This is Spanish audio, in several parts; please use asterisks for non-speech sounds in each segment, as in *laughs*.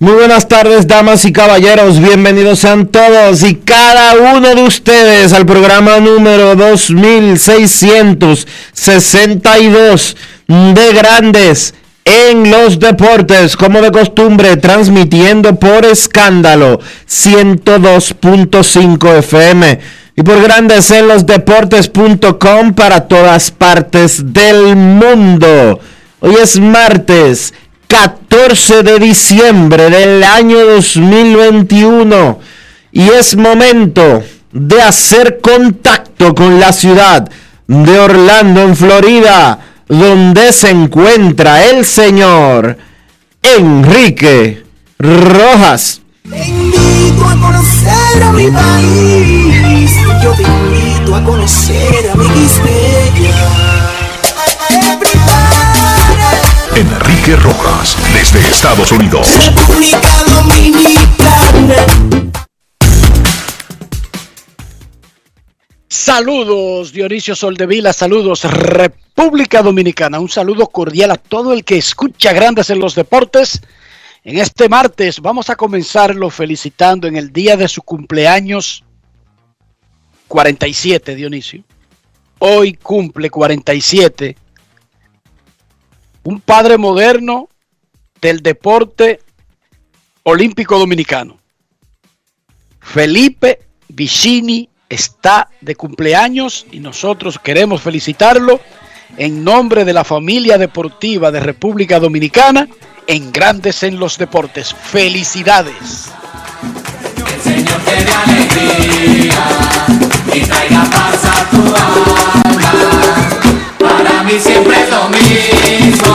Muy buenas tardes, damas y caballeros. Bienvenidos sean todos y cada uno de ustedes al programa número 2662 de Grandes en los Deportes, como de costumbre, transmitiendo por escándalo 102.5 FM y por Grandes en los Deportes.com para todas partes del mundo. Hoy es martes 14 de diciembre del año 2021 y es momento de hacer contacto con la ciudad de Orlando, en Florida, donde se encuentra el señor Enrique Rojas. Te invito a conocer a mi país. Yo te invito a conocer a mi Enrique Rojas, desde Estados Unidos. República Dominicana. Saludos Dionisio Soldevila, saludos República Dominicana, un saludo cordial a todo el que escucha Grandes en los Deportes. En este martes vamos a comenzarlo felicitando en el día de su cumpleaños 47, Dionisio. Hoy cumple 47. Un padre moderno del deporte olímpico dominicano. Felipe Vicini está de cumpleaños y nosotros queremos felicitarlo en nombre de la familia deportiva de República Dominicana en Grandes en los Deportes. Felicidades. El Señor alegría tu. Lo mismo,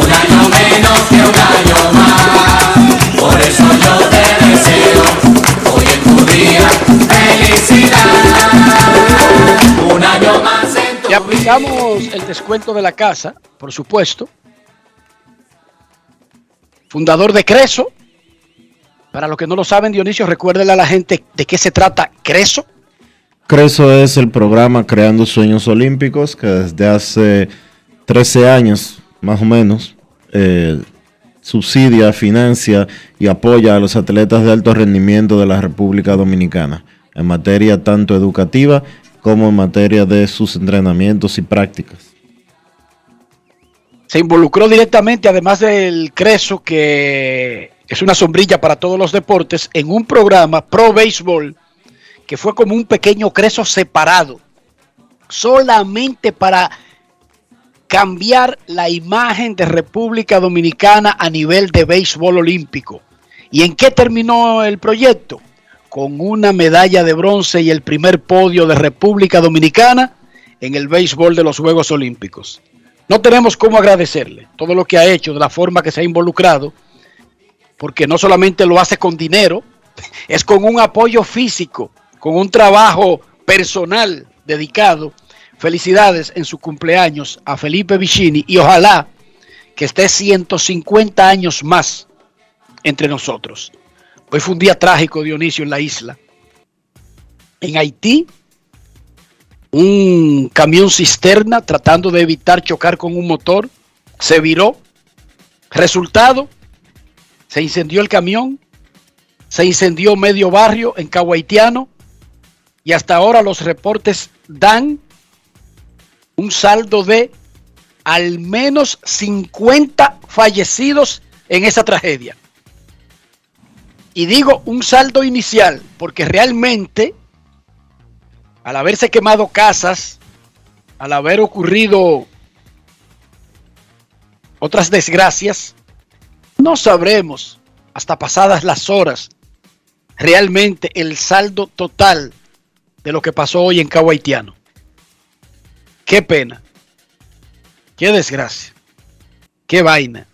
un año menos que un año más. Por eso yo te deseo hoy en tu día felicidad. Un año más en tu Y aplicamos el descuento de la casa, por supuesto. Fundador de Creso. Para los que no lo saben, Dionisio, recuérdele a la gente de qué se trata Creso. Creso es el programa Creando Sueños Olímpicos que desde hace 13 años, más o menos, eh, subsidia, financia y apoya a los atletas de alto rendimiento de la República Dominicana en materia tanto educativa como en materia de sus entrenamientos y prácticas. se involucró directamente, además del Creso, que es una sombrilla para todos los deportes, en un programa pro béisbol que fue como un pequeño Creso separado, solamente para cambiar la imagen de República Dominicana a nivel de béisbol olímpico. ¿Y en qué terminó el proyecto? Con una medalla de bronce y el primer podio de República Dominicana en el béisbol de los Juegos Olímpicos. No tenemos cómo agradecerle todo lo que ha hecho, de la forma que se ha involucrado, porque no solamente lo hace con dinero, *laughs* es con un apoyo físico, con un trabajo personal dedicado. Felicidades en su cumpleaños a Felipe Vicini y ojalá que esté 150 años más entre nosotros. Hoy fue un día trágico, Dionisio, en la isla. En Haití, un camión cisterna tratando de evitar chocar con un motor. Se viró. Resultado, se incendió el camión, se incendió medio barrio en Caguaitiano y hasta ahora los reportes dan un saldo de al menos 50 fallecidos en esa tragedia. Y digo un saldo inicial porque realmente al haberse quemado casas, al haber ocurrido otras desgracias, no sabremos hasta pasadas las horas realmente el saldo total de lo que pasó hoy en Cabo Haitiano. Qué pena. Qué desgracia. Qué vaina.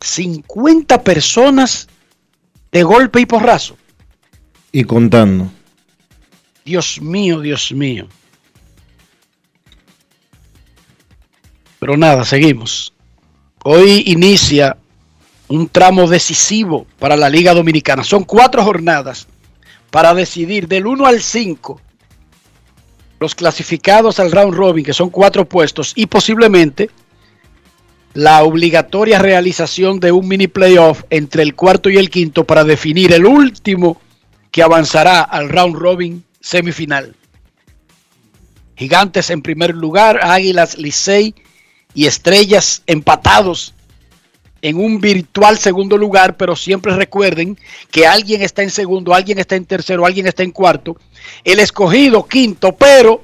50 personas de golpe y porrazo. Y contando. Dios mío, Dios mío. Pero nada, seguimos. Hoy inicia un tramo decisivo para la Liga Dominicana. Son cuatro jornadas para decidir del 1 al 5 los clasificados al round robin, que son cuatro puestos, y posiblemente la obligatoria realización de un mini playoff entre el cuarto y el quinto para definir el último que avanzará al round robin semifinal. Gigantes en primer lugar, Águilas, Licey y Estrellas empatados en un virtual segundo lugar, pero siempre recuerden que alguien está en segundo, alguien está en tercero, alguien está en cuarto. El escogido quinto, pero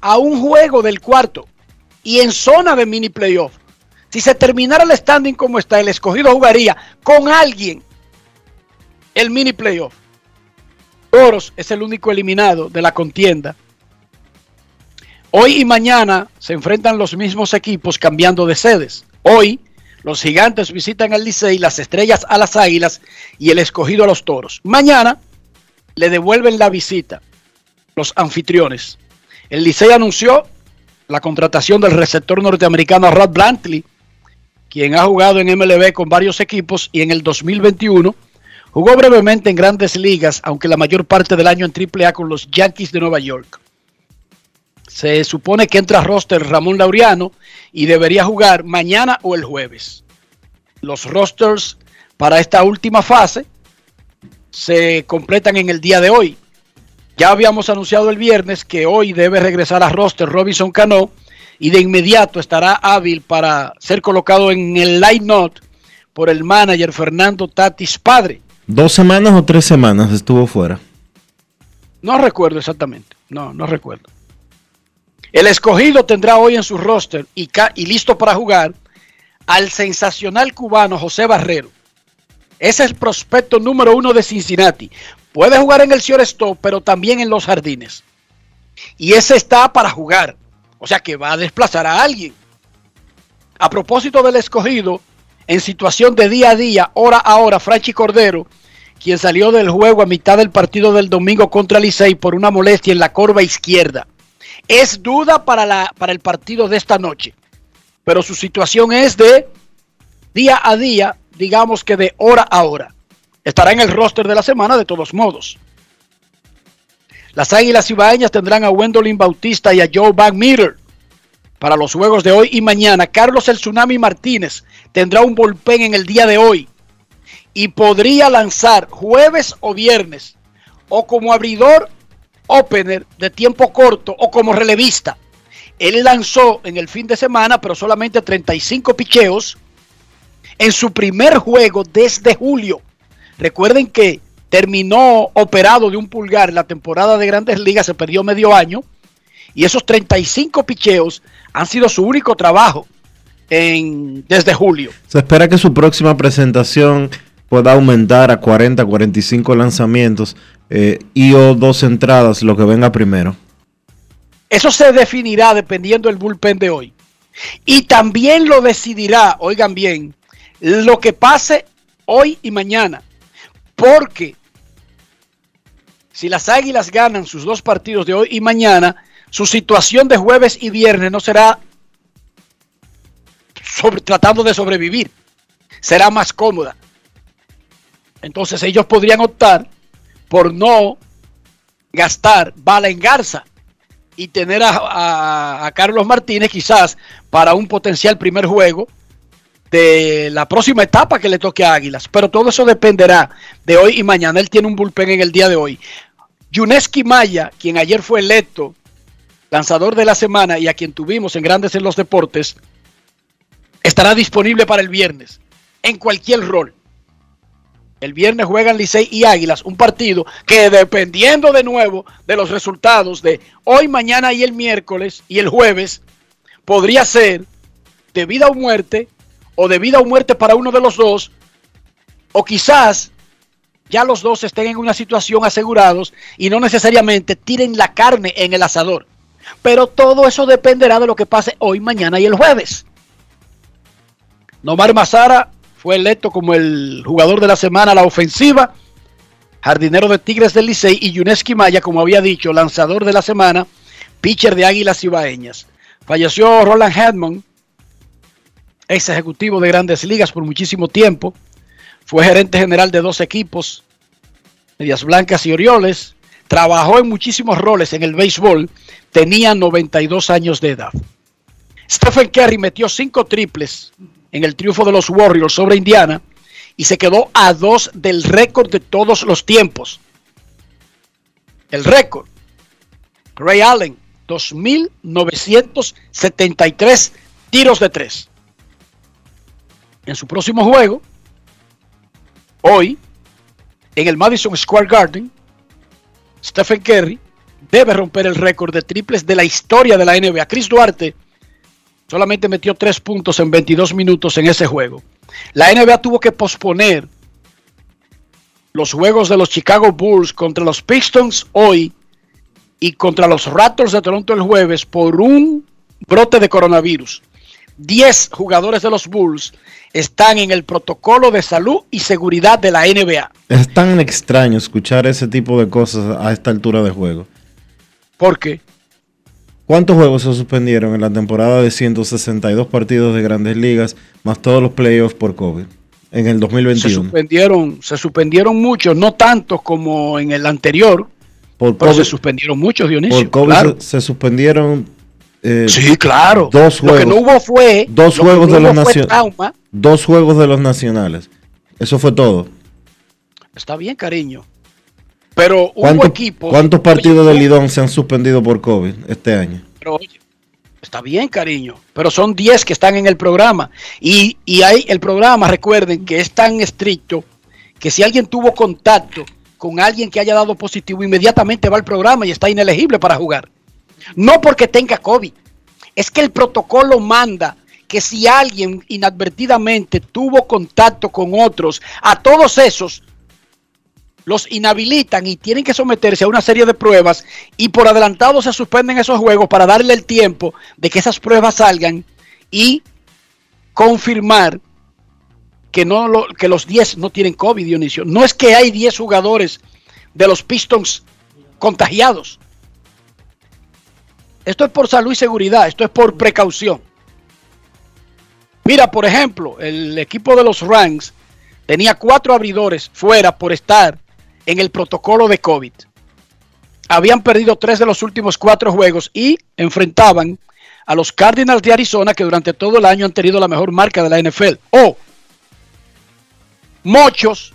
a un juego del cuarto y en zona de mini playoff. Si se terminara el standing como está, el escogido jugaría con alguien el mini playoff. Toros es el único eliminado de la contienda. Hoy y mañana se enfrentan los mismos equipos cambiando de sedes. Hoy los gigantes visitan al Licey, las estrellas a las águilas y el escogido a los toros. Mañana le devuelven la visita los anfitriones. El Licey anunció la contratación del receptor norteamericano Rod Blantley, quien ha jugado en MLB con varios equipos y en el 2021 jugó brevemente en grandes ligas, aunque la mayor parte del año en AAA con los Yankees de Nueva York. Se supone que entra a roster Ramón Laureano y debería jugar mañana o el jueves. Los rosters para esta última fase se completan en el día de hoy. Ya habíamos anunciado el viernes que hoy debe regresar a roster Robinson Cano y de inmediato estará hábil para ser colocado en el line-up por el manager Fernando Tatis Padre. ¿Dos semanas o tres semanas estuvo fuera? No recuerdo exactamente. No, no recuerdo. El escogido tendrá hoy en su roster y, listo para jugar al sensacional cubano José Barrero. Ese es el prospecto número uno de Cincinnati. Puede jugar en el shortstop, pero también en los jardines. Y ese está para jugar. O sea que va a desplazar a alguien. A propósito del escogido, en situación de día a día, hora a hora, Franchi Cordero, quien salió del juego a mitad del partido del domingo contra Licey por una molestia en la corva izquierda. Es duda para, la, para el partido de esta noche, pero su situación es de día a día, digamos que de hora a hora. Estará en el roster de la semana de todos modos. Las Águilas Ibaeñas tendrán a Wendolyn Bautista y a Joe Van Meter para los juegos de hoy y mañana. Carlos el Tsunami Martínez tendrá un bullpen en el día de hoy y podría lanzar jueves o viernes o como abridor opener de tiempo corto o como relevista. Él lanzó en el fin de semana, pero solamente 35 picheos en su primer juego desde julio. Recuerden que terminó operado de un pulgar la temporada de grandes ligas, se perdió medio año. Y esos 35 picheos han sido su único trabajo desde julio. Se espera que su próxima presentación pueda aumentar a 40, 45 lanzamientos eh, y o dos entradas, lo que venga primero. Eso se definirá dependiendo del bullpen de hoy. Y también lo decidirá, oigan bien, lo que pase hoy y mañana. Porque si las Águilas ganan sus dos partidos de hoy y mañana, su situación de jueves y viernes no será tratando de sobrevivir, será más cómoda. Entonces ellos podrían optar por no gastar bala en garza y tener a, Carlos Martínez quizás para un potencial primer juego de la próxima etapa que le toque a Águilas. Pero todo eso dependerá de hoy y mañana. Él tiene un bullpen en el día de hoy. Yuneski Maya, quien ayer fue electo lanzador de la semana y a quien tuvimos en Grandes en los Deportes, estará disponible para el viernes en cualquier rol. El viernes juegan Licey y Águilas, un partido que dependiendo de nuevo de los resultados de hoy, mañana y el miércoles y el jueves, podría ser de vida o muerte o de vida o muerte para uno de los dos, o quizás ya los dos estén en una situación asegurados y no necesariamente tiren la carne en el asador. Pero todo eso dependerá de lo que pase hoy, mañana y el jueves. Nomar Mazara fue electo como el jugador de la semana a la ofensiva, jardinero de Tigres del Licey y Yuneski Maya, como había dicho, lanzador de la semana, pitcher de Águilas Ibaeñas. Falleció Roland Hedman, ex ejecutivo de grandes ligas por muchísimo tiempo. Fue gerente general de dos equipos, Medias Blancas y Orioles. Trabajó en muchísimos roles en el béisbol. Tenía 92 años de edad. Stephen Curry metió cinco triples en el triunfo de los Warriors sobre Indiana y se quedó a dos del récord de todos los tiempos. El récord. Ray Allen, 2.973 tiros de tres. En su próximo juego, hoy, en el Madison Square Garden, Stephen Curry debe romper el récord de triples de la historia de la NBA. Chris Duarte solamente metió tres puntos en 22 minutos en ese juego. La NBA tuvo que posponer los juegos de los Chicago Bulls contra los Pistons hoy y contra los Raptors de Toronto el jueves por un brote de coronavirus. 10 jugadores de los Bulls están en el protocolo de salud y seguridad de la NBA. Es tan extraño escuchar ese tipo de cosas a esta altura de juego. ¿Por qué? ¿Cuántos juegos se suspendieron en la temporada de 162 partidos de grandes ligas, más todos los playoffs por COVID en el Se 2021? suspendieron, se suspendieron muchos, no tantos como en el anterior, Por pero COVID, se suspendieron muchos, Dionisio. por COVID claro. se, se suspendieron eh, Sí, claro. dos Lo que juegos. no hubo fue. Dos juegos no de los fue nacio- trauma. dos juegos de los nacionales. Eso fue todo. Está bien, cariño. Pero hubo ¿Cuántos, equipos. cuántos partidos Oye, de Lidón se han suspendido por COVID este año? pero, oye, está bien, cariño. Pero son 10 que están en el programa. Y, y hay el programa, recuerden que es tan estricto que si alguien tuvo contacto con alguien que haya dado positivo, inmediatamente va al programa y está inelegible para jugar. No porque tenga COVID. Es que el protocolo manda que si alguien inadvertidamente tuvo contacto con otros, a todos esos los inhabilitan y tienen que someterse a una serie de pruebas y por adelantado se suspenden esos juegos para darle el tiempo de que esas pruebas salgan y confirmar que, no que los 10 no tienen COVID, Dionisio. No es que hay 10 jugadores de los Pistons contagiados. Esto es por salud y seguridad, esto es por precaución. Mira, por ejemplo, el equipo de los Ranks tenía cuatro abridores fuera por estar en el protocolo de COVID. Habían perdido tres de los últimos cuatro juegos y enfrentaban a los Cardinals de Arizona que durante todo el año han tenido la mejor marca de la NFL. O Mochos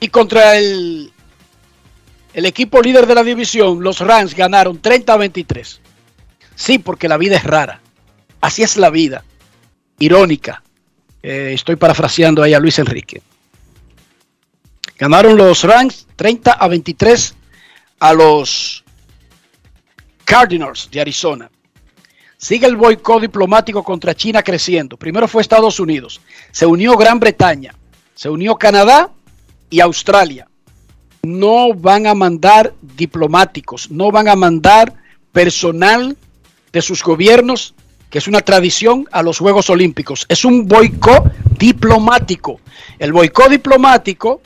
y contra el, el equipo líder de la división, los Rams ganaron 30 a 23. Sí, porque la vida es rara. Así es la vida. Irónica. Eh, estoy parafraseando ahí a Luis Enrique. Ganaron los Rams 30 a 23 a los Cardinals de Arizona. Sigue el boicot diplomático contra China creciendo. Primero fue Estados Unidos, se unió Gran Bretaña, se unió Canadá y Australia. No van a mandar diplomáticos, no van a mandar personal de sus gobiernos, que es una tradición, a los Juegos Olímpicos. Es un boicot diplomático. El boicot diplomático,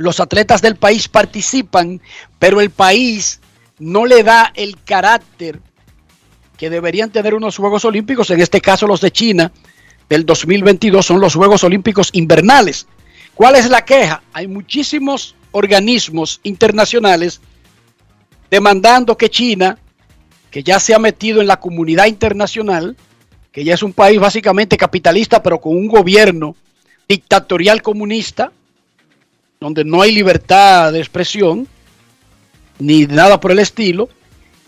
los atletas del país participan, pero el país no le da el carácter que deberían tener unos Juegos Olímpicos, en este caso los de China del 2022 son los Juegos Olímpicos invernales. ¿Cuál es la queja? Hay muchísimos organismos internacionales demandando que China, que ya se ha metido en la comunidad internacional, que ya es un país básicamente capitalista, pero con un gobierno dictatorial comunista, donde no hay libertad de expresión, ni nada por el estilo,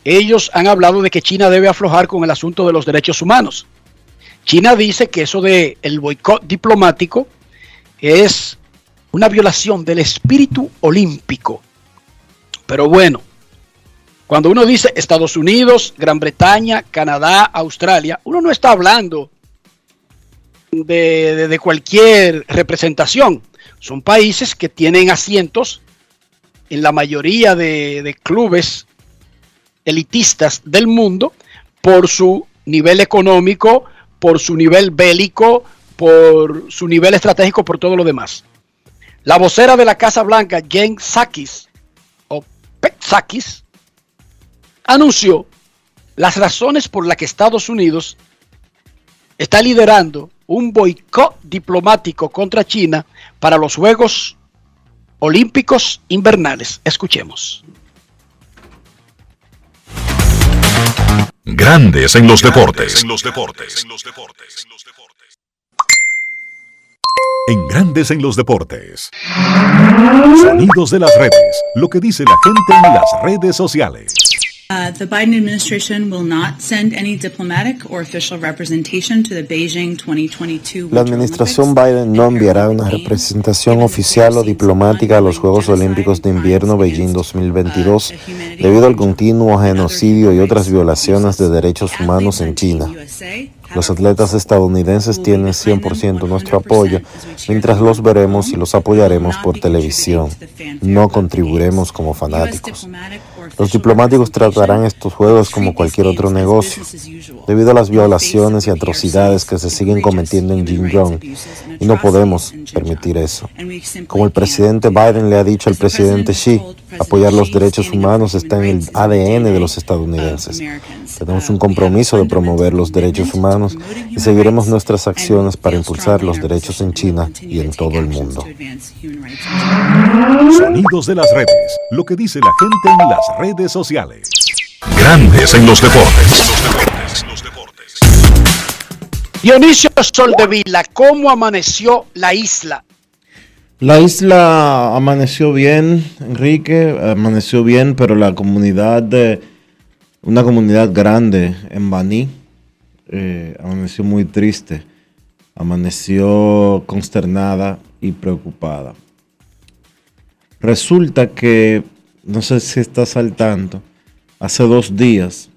ellos han hablado de que China debe aflojar con el asunto de los derechos humanos. China dice que eso de el boicot diplomático es una violación del espíritu olímpico. Pero bueno, cuando uno dice Estados Unidos, Gran Bretaña, Canadá, Australia, uno no está hablando de, de- cualquier representación. Son países que tienen asientos en la mayoría de, de clubes elitistas del mundo por su nivel económico, por su nivel bélico, por su nivel estratégico, por todo lo demás. La vocera de la Casa Blanca, Jen Psakis, o Psakis, anunció las razones por las que Estados Unidos está liderando un boicot diplomático contra China para los Juegos Olímpicos Invernales. Escuchemos. Grandes en los deportes. En Grandes en los deportes. Sonidos de las redes. Lo que dice la gente en las redes sociales. Uh, the Biden administration will not send any diplomatic or official representation to the Beijing 2022 La administración. Biden no enviará una representación oficial o diplomática a los Juegos Olímpicos de Invierno Beijing 2022 debido al continuo genocidio y otras violaciones de derechos humanos en China. Los atletas estadounidenses tienen 100% nuestro apoyo, mientras los veremos y los apoyaremos por televisión. No contribuiremos como fanáticos. Los diplomáticos tratarán estos juegos como cualquier otro negocio, debido a las violaciones y atrocidades que se siguen cometiendo en Xinjiang, y no podemos permitir eso. Como el presidente Biden le ha dicho al presidente Xi, apoyar los derechos humanos está en el ADN de los estadounidenses. Tenemos un compromiso de promover los derechos humanos y seguiremos nuestras acciones para impulsar los derechos en China y en todo el mundo. Sonidos de las redes. Lo que dice la gente en las redes sociales. Grandes en los deportes. Dionisio Soldevila, ¿cómo amaneció la isla? La isla amaneció bien, Enrique, amaneció bien, pero la comunidad de una comunidad grande en Baní eh, amaneció muy triste, amaneció consternada y preocupada. Resulta que, no sé si estás al tanto, hace dos días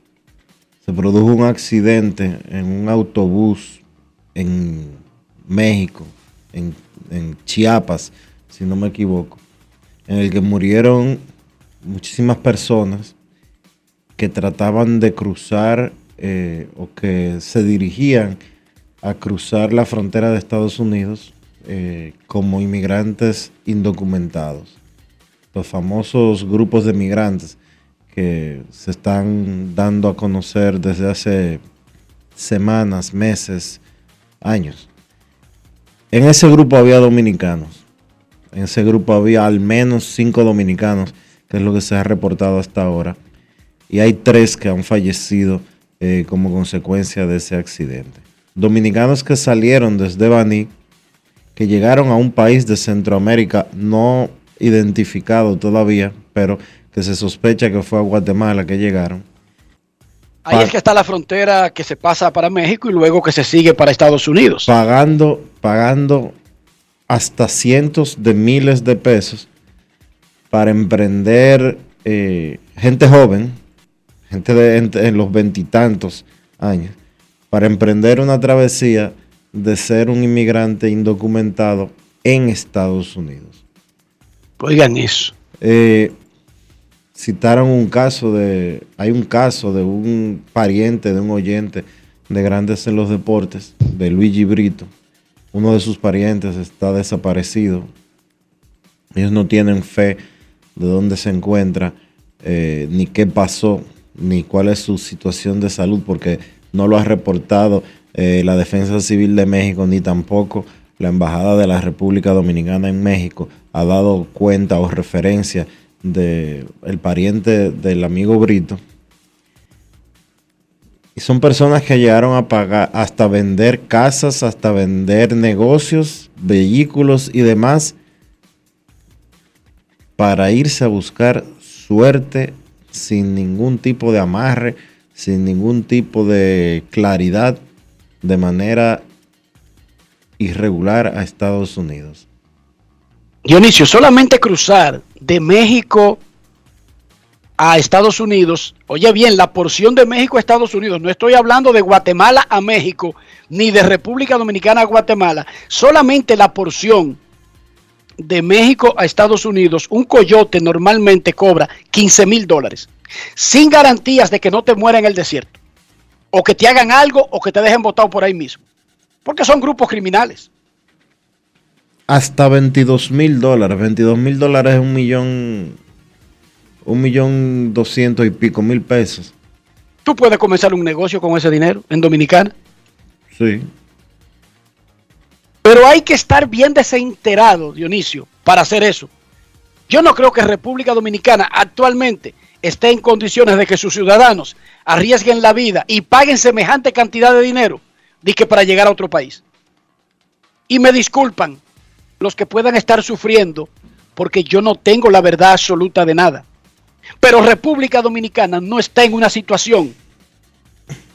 se produjo un accidente en un autobús en México, en, en Chiapas, si no me equivoco, en el que murieron muchísimas personas que trataban de cruzar eh, o que se dirigían a cruzar la frontera de Estados Unidos eh, como inmigrantes indocumentados. Los famosos grupos de migrantes que se están dando a conocer desde hace semanas, meses, años. En ese grupo había dominicanos. En ese grupo había al menos cinco dominicanos, que es lo que se ha reportado hasta ahora. Y hay tres que han fallecido eh, como consecuencia de ese accidente. Dominicanos que salieron desde Baní, que llegaron a un país de Centroamérica no identificado todavía, pero que se sospecha que fue a Guatemala que llegaron. Ahí es que está la frontera que se pasa para México y luego que se sigue para Estados Unidos. pagando, pagando hasta cientos de miles de pesos para emprender eh, gente joven, gente de en los veintitantos años, para emprender una travesía de ser un inmigrante indocumentado en Estados Unidos. Oigan eso. Eh, citaron un caso de, hay un caso de un pariente, de un oyente de Grandes en los Deportes, de Luigi Brito. Uno de sus parientes está desaparecido. Ellos no tienen fe de dónde se encuentra, eh, ni qué pasó, ni cuál es su situación de salud, porque no lo ha reportado eh, la Defensa Civil de México, ni tampoco la Embajada de la República Dominicana en México ha dado cuenta o referencia de el pariente del amigo Brito. Y son personas que llegaron a pagar hasta vender casas, hasta vender negocios, vehículos y demás para irse a buscar suerte sin ningún tipo de amarre, sin ningún tipo de claridad, de manera irregular a Estados Unidos. Dionisio, solamente cruzar de México a Estados Unidos, oye bien, la porción de México a Estados Unidos, no estoy hablando de Guatemala a México, ni de República Dominicana a Guatemala, solamente la porción de México a Estados Unidos, un coyote normalmente cobra 15 mil dólares, sin garantías de que no te muera en el desierto, o que te hagan algo, o que te dejen botado por ahí mismo, porque son grupos criminales. Hasta 22 mil dólares, 22 mil dólares es un millón, un millón doscientos y pico mil pesos. Tú puedes comenzar un negocio con ese dinero en Dominicana. Sí. Pero hay que estar bien desenterado, Dionisio, para hacer eso. Yo no creo que República Dominicana actualmente esté en condiciones de que sus ciudadanos arriesguen la vida y paguen semejante cantidad de dinero que para llegar a otro país. Y me disculpan los que puedan estar sufriendo porque yo no tengo la verdad absoluta de nada. Pero República Dominicana no está en una situación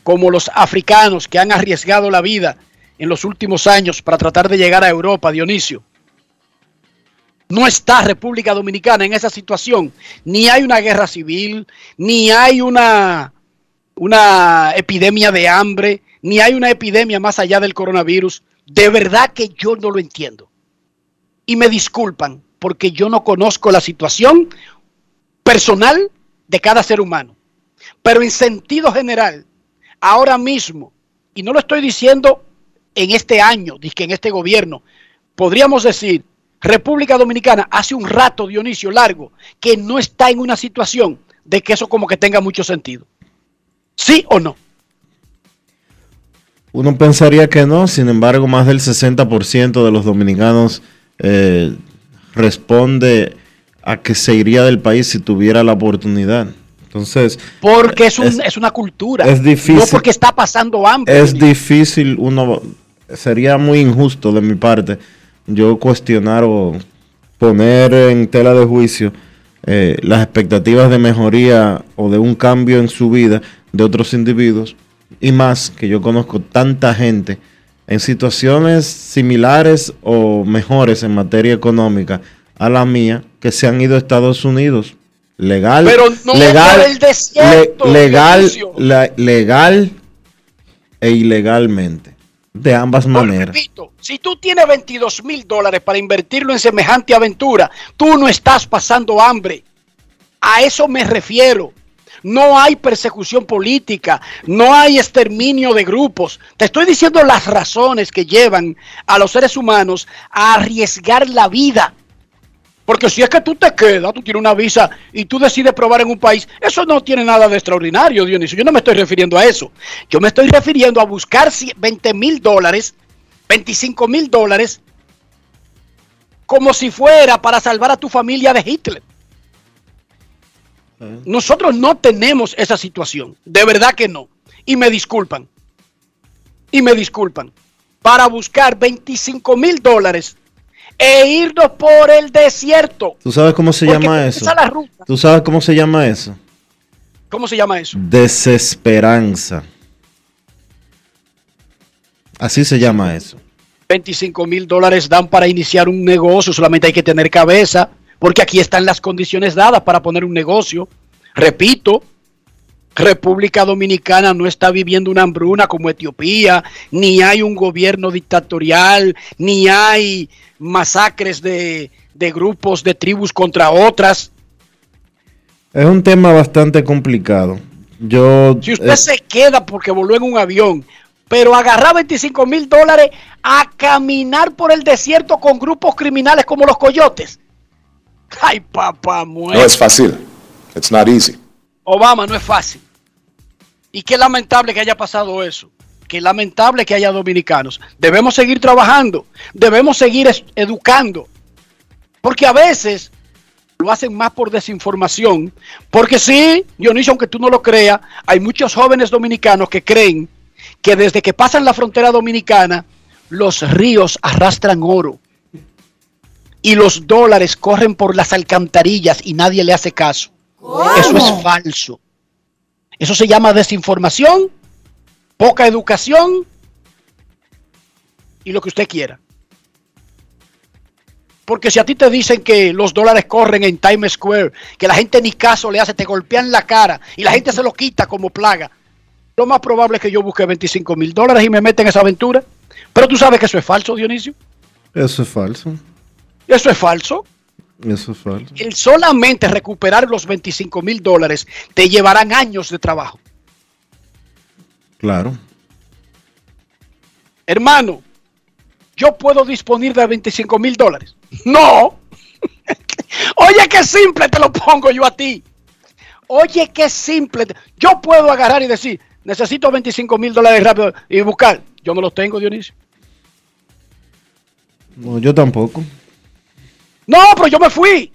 como los africanos que han arriesgado la vida en los últimos años para tratar de llegar a Europa, Dionisio. No está República Dominicana en esa situación. Ni hay una guerra civil, ni hay una, una epidemia de hambre, ni hay una epidemia más allá del coronavirus. De verdad que yo no lo entiendo. Y me disculpan porque yo no conozco la situación personal de cada ser humano. Pero en sentido general, ahora mismo, y no lo estoy diciendo en este año, que en este gobierno, podríamos decir, República Dominicana hace un rato, Dionisio, largo, que no está en una situación de que eso como que tenga mucho sentido. ¿Sí o no? Uno pensaría que no, sin embargo, más del 60% de los dominicanos eh, responde a que se iría del país si tuviera la oportunidad. Entonces, porque es, un, es, una cultura. Es difícil. No porque está pasando hambre. Es difícil, uno sería muy injusto de mi parte yo cuestionar o poner en tela de juicio eh, las expectativas de mejoría o de un cambio en su vida de otros individuos y más que yo conozco tanta gente en situaciones similares o mejores en materia económica a la mía que se han ido a Estados Unidos. Legal pero no legal por el desierto, legal la- legal e ilegalmente de ambas maneras Repito, si tú tienes 22 mil dólares para invertirlo en semejante aventura, tú no estás pasando hambre. A eso me refiero. No hay persecución política, no hay exterminio de grupos. Te estoy diciendo las razones que llevan a los seres humanos a arriesgar la vida. Porque si es que tú te quedas, tú tienes una visa y tú decides probar en un país, eso no tiene nada de extraordinario, Dionisio. Yo no me estoy refiriendo a eso. Yo me estoy refiriendo a buscar si- 20 mil dólares, 25 mil dólares, como si fuera para salvar a tu familia de Hitler. Nosotros no tenemos esa situación, de verdad que no. Y me disculpan. Y me disculpan. Para buscar 25 mil dólares e irnos por el desierto. ¿Tú sabes cómo se llama eso? la ruta. ¿Tú sabes cómo se llama eso? ¿Cómo se llama eso? Desesperanza. Así se llama eso. 25 mil dólares dan para iniciar un negocio, solamente hay que tener cabeza, porque aquí están las condiciones dadas para poner un negocio. Repito, República Dominicana no está viviendo una hambruna como Etiopía, ni hay un gobierno dictatorial, ni hay masacres de, de grupos de tribus contra otras. Es un tema bastante complicado. Yo Si usted eh, se queda porque voló en un avión, pero agarrar 25 mil dólares a caminar por el desierto con grupos criminales como los coyotes. Ay, papá, muere. No es fácil. It's not easy. Obama no es fácil. Y qué lamentable que haya pasado eso. Qué lamentable que haya dominicanos. Debemos seguir trabajando. Debemos seguir educando. Porque a veces lo hacen más por desinformación. Porque sí, Dionisio, aunque tú no lo creas, hay muchos jóvenes dominicanos que creen que desde que pasan la frontera dominicana, los ríos arrastran oro y los dólares corren por las alcantarillas y nadie le hace caso. Eso es falso. Eso se llama desinformación, poca educación y lo que usted quiera. Porque si a ti te dicen que los dólares corren en Times Square, que la gente ni caso le hace, te golpean la cara y la gente se lo quita como plaga, lo más probable es que yo busque 25 mil dólares y me meta en esa aventura. Pero tú sabes que eso es falso, Dionisio. Eso es falso. Eso es falso. Eso es falso. El solamente recuperar los 25 mil dólares te llevarán años de trabajo. Claro. Hermano, yo puedo disponer de 25 mil dólares. No. *laughs* Oye, qué simple te lo pongo yo a ti. Oye, qué simple. Yo puedo agarrar y decir, necesito 25 mil dólares rápido y buscar. Yo no los tengo, Dionisio. No, yo tampoco. No, pero yo me fui.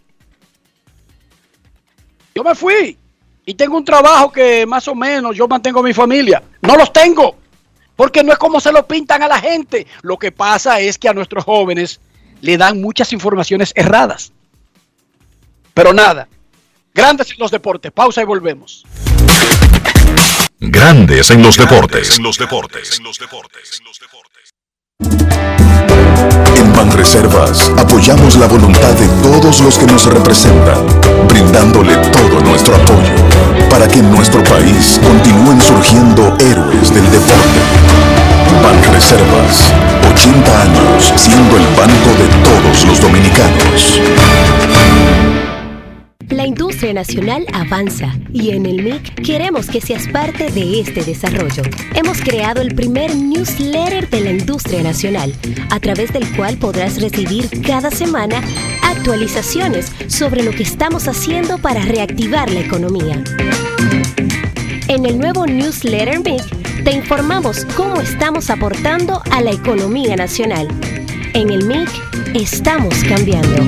Yo me fui. Y tengo un trabajo que más o menos yo mantengo a mi familia. No los tengo. Porque no es como se lo pintan a la gente. Lo que pasa es que a nuestros jóvenes le dan muchas informaciones erradas. Pero nada. Grandes en los deportes. Pausa y volvemos. Grandes en los deportes. En los deportes. En los deportes. En Banreservas apoyamos la voluntad de todos los que nos representan, brindándole todo nuestro apoyo para que en nuestro país continúen surgiendo héroes del deporte. Banreservas, 80 años siendo el banco de todos los dominicanos. La industria nacional avanza y en el MIC queremos que seas parte de este desarrollo. Hemos creado el primer newsletter de la industria nacional, a través del cual podrás recibir cada semana actualizaciones sobre lo que estamos haciendo para reactivar la economía. En el nuevo newsletter MIC te informamos cómo estamos aportando a la economía nacional. En el MIC estamos cambiando.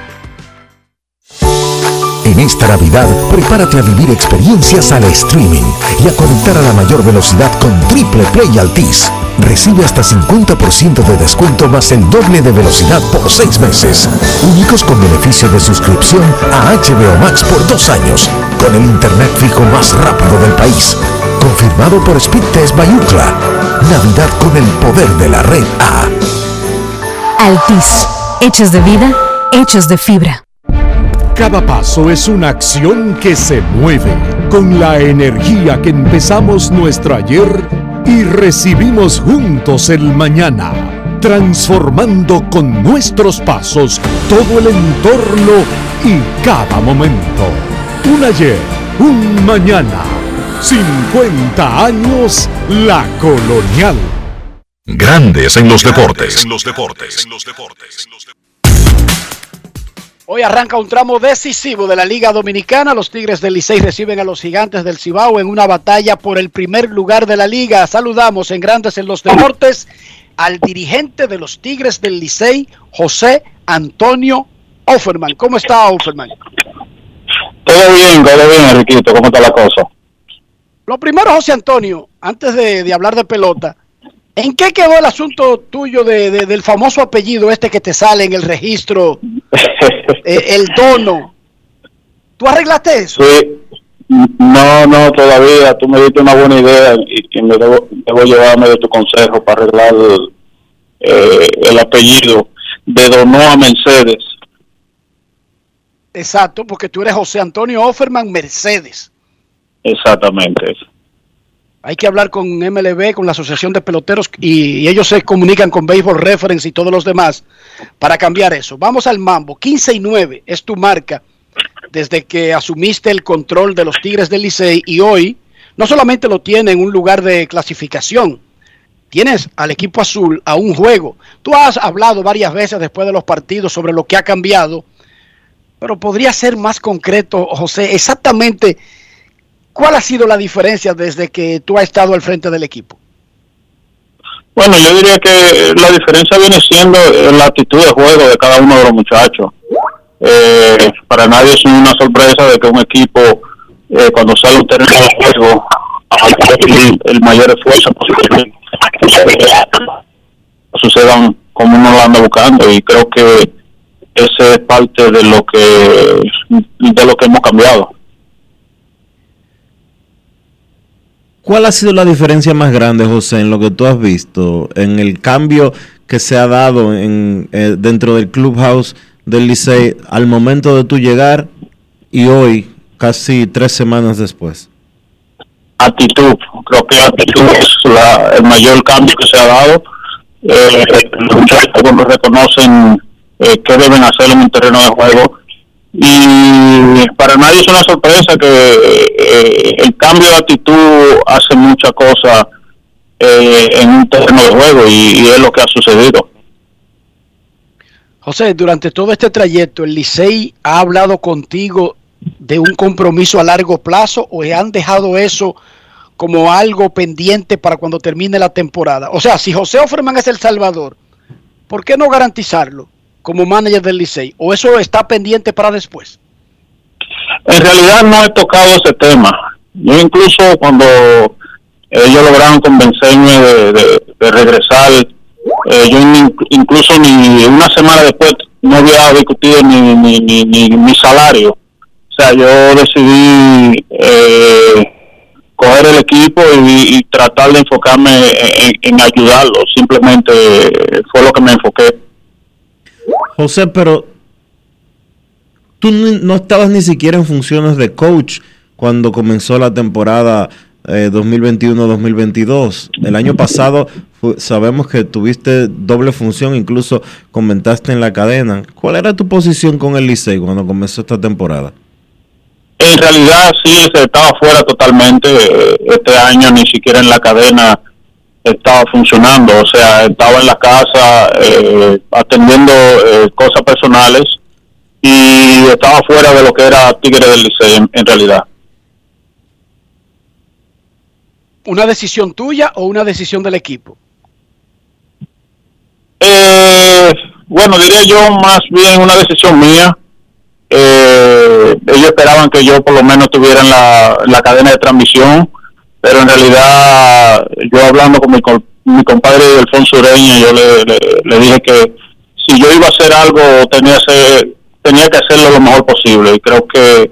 En esta Navidad, prepárate a vivir experiencias al streaming y a conectar a la mayor velocidad con Triple Play Altis. Recibe hasta 50% de descuento más el doble de velocidad por 6 meses. Únicos con beneficio de suscripción a HBO Max por 2 años, con el internet fijo más rápido del país. Confirmado por Speedtest Bayucla. Navidad con el poder de la red A. Altis, hechos de vida, hechos de fibra. Cada paso es una acción que se mueve con la energía que empezamos nuestro ayer y recibimos juntos el mañana, transformando con nuestros pasos todo el entorno y cada momento. Un ayer, un mañana, 50 años la colonial. Grandes en los deportes. En los deportes. Hoy arranca un tramo decisivo de la Liga Dominicana. Los Tigres del Licey reciben a los Gigantes del Cibao en una batalla por el primer lugar de la liga. Saludamos en Grandes en los Deportes al dirigente de los Tigres del Licey, José Antonio Offerman. ¿Cómo está Offerman? Todo bien, todo bien, Enriquito. ¿Cómo está la cosa? Lo primero, José Antonio, antes de, de hablar de pelota, ¿en qué quedó el asunto tuyo de, de- del famoso apellido este que te sale en el registro, *laughs* eh, el dono? ¿Tú arreglaste eso? Sí. No, no, todavía. Tú me diste una buena idea y, y me debo, debo llevarme de tu consejo para arreglar el, eh, el apellido de Donoa Mercedes. Exacto, porque tú eres José Antonio Offerman Mercedes. Exactamente. Hay que hablar con MLB, con la Asociación de Peloteros, y, ellos se comunican con Baseball Reference y todos los demás para cambiar eso. Vamos al mambo. 15 y 9 es tu marca desde que asumiste el control de los Tigres del Licey y hoy no solamente lo tiene en un lugar de clasificación, tienes al equipo azul a un juego. Tú has hablado varias veces después de los partidos sobre lo que ha cambiado, pero podría ser más concreto, José, exactamente cuál ha sido la diferencia desde que tú has estado al frente del equipo. Bueno, yo diría que la diferencia viene siendo en la actitud de juego de cada uno de los muchachos. Eh, para nadie es una sorpresa de que un equipo, eh, cuando sale un terreno de juego, el, el mayor esfuerzo posible sucedan como uno lo anda buscando y creo que ese es parte de lo que de lo que hemos cambiado. ¿Cuál ha sido la diferencia más grande, José, en lo que tú has visto, en el cambio que se ha dado en, eh, dentro del clubhouse del Licey al momento de tu llegar y hoy, casi tres semanas después? Actitud, creo que actitud es la- el mayor cambio que se ha dado. Eh, los muchachos reconocen eh, qué deben hacer en un terreno de juego y para nadie es una sorpresa que eh, el cambio de actitud hace mucha cosa eh, en un terreno de juego y, y es lo que ha sucedido. José, durante todo este trayecto, ¿el Licey ha hablado contigo de un compromiso a largo plazo o han dejado eso como algo pendiente para cuando termine la temporada? O sea, si José Offerman es el Salvador, ¿por qué no garantizarlo como manager del Licey? ¿O eso está pendiente para después? En realidad no he tocado ese tema. Yo incluso cuando ellos lograron convencerme de, regresar, eh, yo in- incluso ni una semana después no había discutido ni, mi salario. O sea, yo decidí eh, coger el equipo y, tratar de enfocarme en, en ayudarlo. Simplemente fue lo que me enfoqué. José, pero tú no estabas ni siquiera en funciones de coach cuando comenzó la temporada eh, 2021-2022. El año pasado sabemos que tuviste doble función, incluso comentaste en la cadena. ¿Cuál era tu posición con el Licey cuando comenzó esta temporada? En realidad sí, estaba fuera totalmente. eh, Este año ni siquiera en la cadena estaba funcionando. O sea, estaba en la casa eh, atendiendo eh, cosas personales y estaba fuera de lo que era Tigre del Licey en, en realidad. ¿Una decisión tuya o una decisión del equipo? Eh, bueno, diría yo más bien una decisión mía. Eh, ellos esperaban que yo por lo menos estuviera en la, en la cadena de transmisión, pero en realidad yo hablando con mi, mi compadre Alfonso Ureña, yo le, le, dije que si yo iba a hacer algo tenía, hacer, tenía que hacerlo lo mejor posible y creo que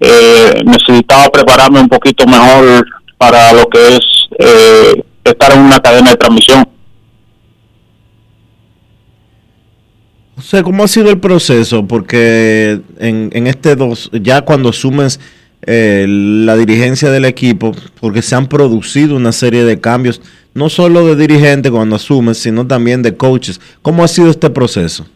eh, necesitaba prepararme un poquito mejor para lo que es eh, estar en una cadena de transmisión. O sea, ¿cómo ha sido el proceso? Porque en, en este dos, ya cuando asumes eh, la dirigencia del equipo, porque se han producido una serie de cambios, no solo de dirigente cuando asumes, sino también de coaches. ¿Cómo ha sido este proceso?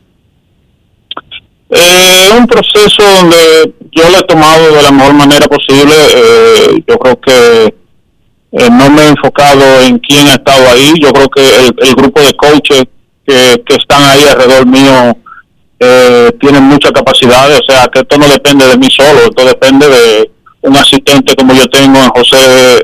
Eh, un proceso donde yo lo he tomado de la mejor manera posible. Eh, yo creo que eh, no me he enfocado en quién ha estado ahí. Yo creo que el, grupo de coaches que, están ahí alrededor mío eh, tienen mucha capacidad. O sea, que esto no depende de mí solo, esto depende de un asistente como yo tengo en José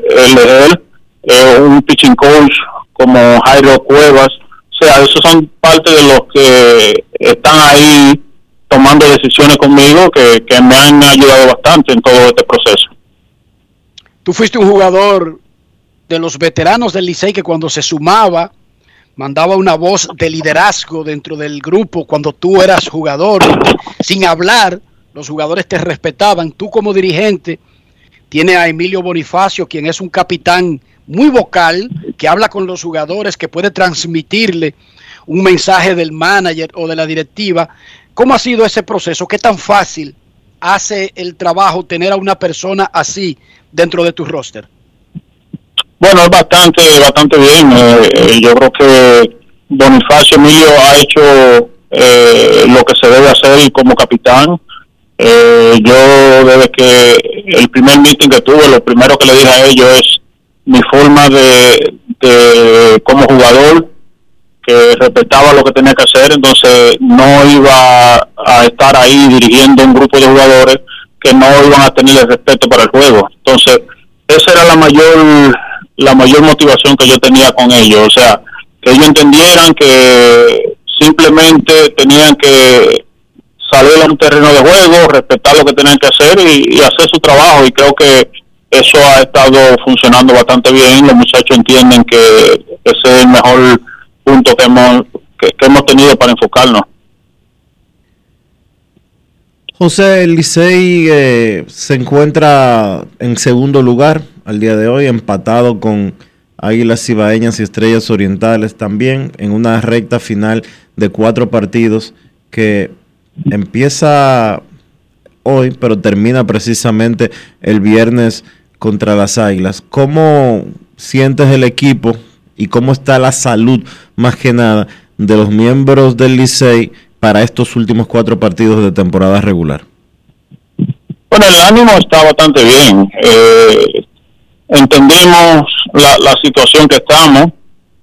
eh, un pitching coach como Jairo Cuevas. O sea, esos son parte de los que están ahí tomando decisiones conmigo que, que me han ayudado bastante en todo este proceso. Tú fuiste un jugador de los veteranos del Licey que cuando se sumaba mandaba una voz de liderazgo dentro del grupo cuando tú eras jugador. Sin hablar, los jugadores te respetaban. Tú como dirigente tienes a Emilio Bonifacio, quien es un capitán muy vocal, que habla con los jugadores, que puede transmitirle un mensaje del manager o de la directiva. ¿Cómo ha sido ese proceso? ¿Qué tan fácil hace el trabajo tener a una persona así dentro de tu roster? Bueno, es bastante, bastante bien. Eh, eh, yo creo que Bonifacio Emilio ha hecho eh, lo que se debe hacer como capitán. Eh, yo desde que el primer meeting que tuve, lo primero que le dije a ellos es mi forma de, de como jugador, que respetaba lo que tenía que hacer, entonces no iba a estar ahí dirigiendo un grupo de jugadores que no iban a tener el respeto para el juego. Entonces, esa era la mayor la mayor motivación que yo tenía con ellos, o sea, que ellos entendieran que simplemente tenían que salir a un terreno de juego, respetar lo que tenían que hacer y, hacer su trabajo y creo que eso ha estado funcionando bastante bien, los muchachos entienden que ese es el mejor punto que hemos, que, hemos tenido para enfocarnos. José, el Licey eh, se encuentra en segundo lugar al día de hoy, empatado con Águilas Cibaeñas y Estrellas Orientales también, en una recta final de cuatro partidos que empieza hoy, pero termina precisamente el viernes contra las Águilas. ¿Cómo sientes el equipo y cómo está la salud más que nada de los miembros del Licey para estos últimos cuatro partidos de temporada regular? Bueno, el ánimo está bastante bien. Eh, entendemos la, situación que estamos.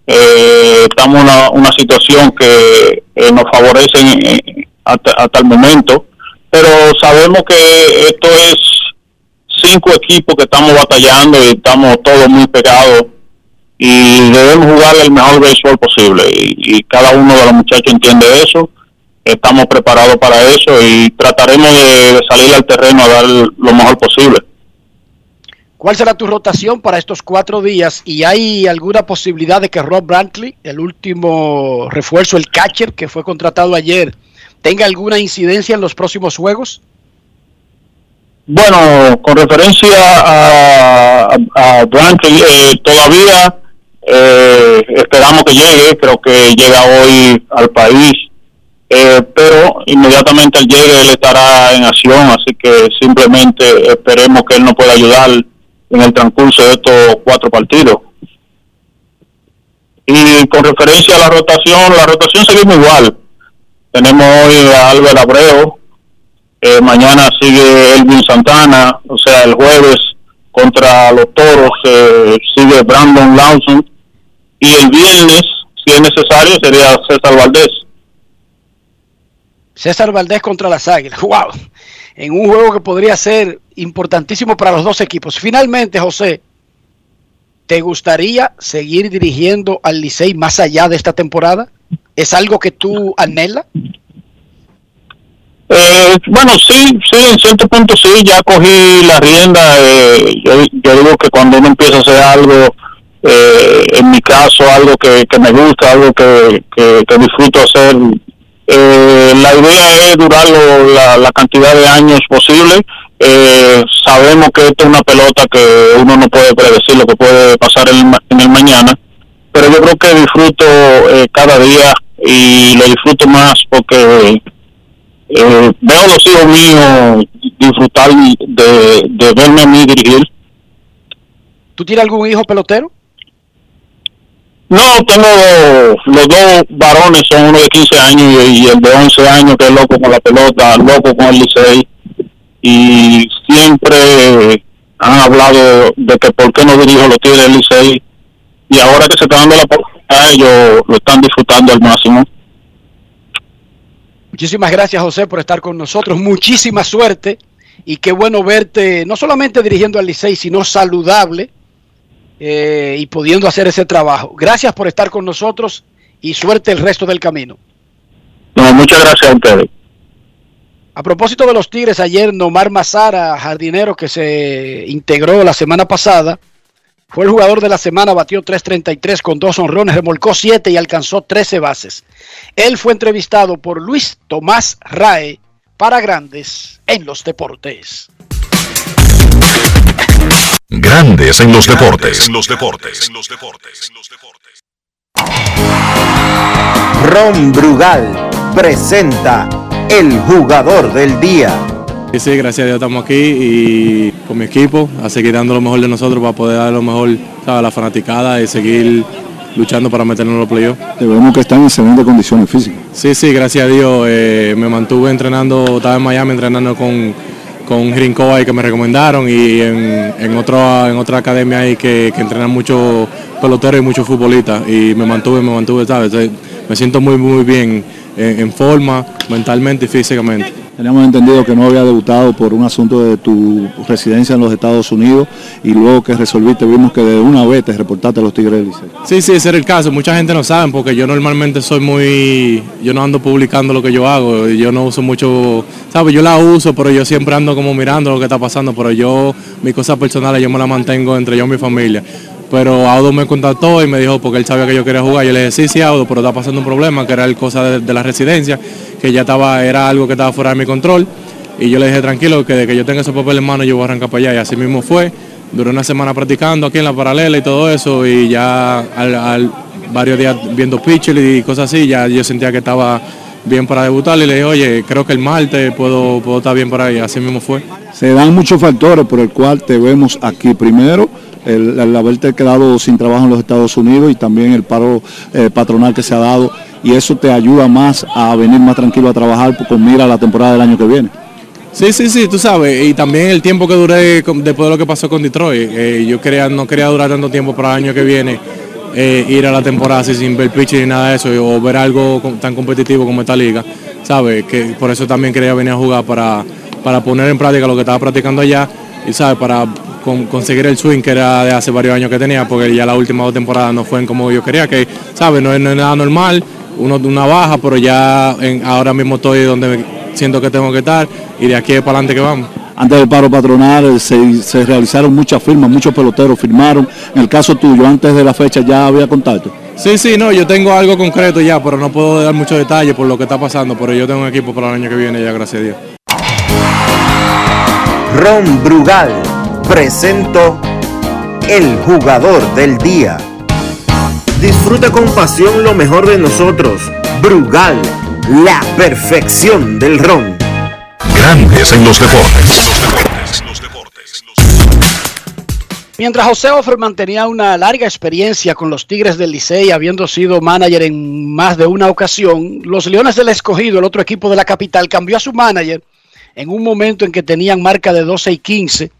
Eh, estamos en una, una, situación que eh, nos favorece hasta, hasta el momento, pero sabemos que esto es cinco equipos que estamos batallando y estamos todos muy pegados y debemos jugar el mejor béisbol posible. Y, cada uno de los muchachos entiende eso. Estamos preparados para eso y trataremos de, salir al terreno a dar lo mejor posible. ¿Cuál será tu rotación para estos cuatro días? ¿Y hay alguna posibilidad de que Rob Brantley, el último refuerzo, el catcher que fue contratado ayer, tenga alguna incidencia en los próximos juegos? Bueno, con referencia a, a, eh, todavía eh, esperamos que llegue, creo que llega hoy al país, eh, pero inmediatamente él llegue él estará en acción, así que simplemente esperemos que él nos pueda ayudar en el transcurso de estos cuatro partidos. Y con referencia a la rotación, la rotación seguimos igual. Tenemos hoy a Álvaro Abreu, eh, mañana sigue Elvin Santana, o sea, el jueves contra los Toros eh, sigue Brandon Lawson y el viernes, si es necesario, sería César Valdés. César Valdés contra las Águilas. ¡Wow! En un juego que podría ser importantísimo para los dos equipos. Finalmente, José, ¿te gustaría seguir dirigiendo al Licey más allá de esta temporada? ¿Es algo que tú anhelas? Eh, bueno, sí, sí, en cierto punto sí, ya cogí la rienda. Eh, yo, digo que cuando uno empieza a hacer algo, eh, en mi caso, algo que, me gusta, algo que, que, disfruto hacer, la idea es durar la, cantidad de años posible. sabemos que esto es una pelota que uno no puede predecir lo que puede pasar en, en el mañana, pero yo creo que disfruto cada día y lo disfruto más porque eh, veo a los hijos míos disfrutar de, de verme a mí dirigir. ¿Tú tienes algún hijo pelotero? No, tengo los dos varones, son uno de 15 años y, el de 11 años que es loco con la pelota, loco con el Licey. Y siempre han hablado de que por qué no dirijo los Tigres del Licey. Y ahora que se está dando la oportunidad, ellos lo están disfrutando al máximo. Muchísimas gracias, José, por estar con nosotros. Muchísima suerte y qué bueno verte, no solamente dirigiendo al Licey, sino saludable eh, y pudiendo hacer ese trabajo. Gracias por estar con nosotros y suerte el resto del camino. No, muchas gracias a ustedes. A propósito de los Tigres, ayer Nomar Mazara, jardinero que se integró la semana pasada, fue el jugador de la semana, batió 3.33 con dos honrones, remolcó 7 y alcanzó 13 bases. Él fue entrevistado por Luis Tomás Rae para Grandes en los Deportes. Grandes en los Deportes. En los Deportes. En los Deportes. Ron Brugal presenta el jugador del día. Sí, gracias a Dios estamos aquí y con mi equipo a seguir dando lo mejor de nosotros para poder dar lo mejor a la fanaticada y seguir luchando para meternos en los playoffs. Vemos que están en excelentes condiciones físicas. Sí, sí, gracias a Dios. eh, me mantuve entrenando, estaba en Miami entrenando con, con Grinco ahí que me recomendaron y en, en, otro, en otra academia ahí que, que entrenan muchos peloteros y muchos futbolistas. Y me mantuve, me mantuve, ¿sabes? Entonces, Me siento muy, muy bien en, en forma, mentalmente y físicamente. Teníamos entendido que no había debutado por un asunto de tu residencia en los Estados Unidos y luego que resolviste, vimos que de una vez te reportaste a los Tigres del. Sí, sí, ese era el caso. Mucha gente no sabe porque yo normalmente soy muy... Yo no ando publicando lo que yo hago. Yo no uso mucho... ¿Sabes? Yo la uso, pero yo siempre ando como mirando lo que está pasando. Pero yo, mis cosas personales, yo me las mantengo entre yo y mi familia. Pero Audo me contactó y me dijo, porque él sabía que yo quería jugar. Yo le dije, sí, sí, Audo, pero está pasando un problema, que era el cosa de la residencia, que ya estaba, era algo que estaba fuera de mi control. Y yo le dije, tranquilo, que de que yo tenga ese papel en mano, yo voy a arrancar para allá. Y así mismo fue. Duré una semana practicando aquí en la paralela y todo eso. Y ya al, varios días viendo pitcher y cosas así, ya yo sentía que estaba bien para debutar. Y le dije, oye, creo que el martes puedo, puedo estar bien por ahí. Así mismo fue. Se dan muchos factores por el cual te vemos aquí. Primero, el, el haberte quedado sin trabajo en los Estados Unidos y también el paro eh, patronal que se ha dado. Y eso te ayuda más a venir más tranquilo a trabajar con mira la temporada del año que viene. Sí, sí, sí, tú sabes. Y también el tiempo que duré después de lo que pasó con Detroit. Eh, yo quería, no quería durar tanto tiempo para el año que viene, eh, ir a la temporada sin ver pitch ni nada de eso, o ver algo tan competitivo como esta liga. ¿Sabes? Que por eso también quería venir a jugar para, para poner en práctica lo que estaba practicando allá y, ¿sabes? Para con- conseguir el swing que era de hace varios años que tenía, porque ya las últimas dos temporadas no fueron como yo quería, que, ¿sabes? No es, no es nada normal, uno una baja, pero ya en- ahora mismo estoy donde siento que tengo que estar y de aquí para adelante que vamos. Antes del paro patronal eh, se, se realizaron muchas firmas, muchos peloteros firmaron. En el caso tuyo, antes de la fecha ya había contacto. Sí, sí, no, yo tengo algo concreto ya, pero no puedo dar muchos detalles por lo que está pasando, pero yo tengo un equipo para el año que viene ya, gracias a Dios. Ron Brugal presento El Jugador del Día. Disfruta con pasión lo mejor de nosotros. Brugal, la perfección del ron. Grandes en los deportes. Mientras José Offerman tenía una larga experiencia con los Tigres del Licey, habiendo sido manager en más de una ocasión, los Leones del Escogido, el otro equipo de la capital, cambió a su manager en un momento en que tenían marca de 12 y 15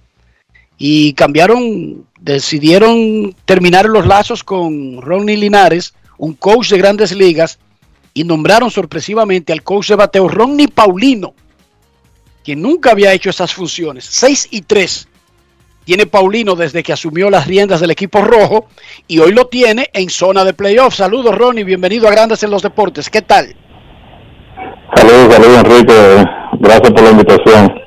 y cambiaron, decidieron terminar los lazos con Ronnie Linares, un coach de grandes ligas, y nombraron sorpresivamente al coach de bateo Ronnie Paulino, quien nunca había hecho esas funciones. 6 y 3 tiene Paulino desde que asumió las riendas del equipo rojo y hoy lo tiene en zona de playoff. Saludos Ronnie, bienvenido a Grandes en los Deportes. ¿Qué tal? Saludos, saludos Enrique, gracias por la invitación.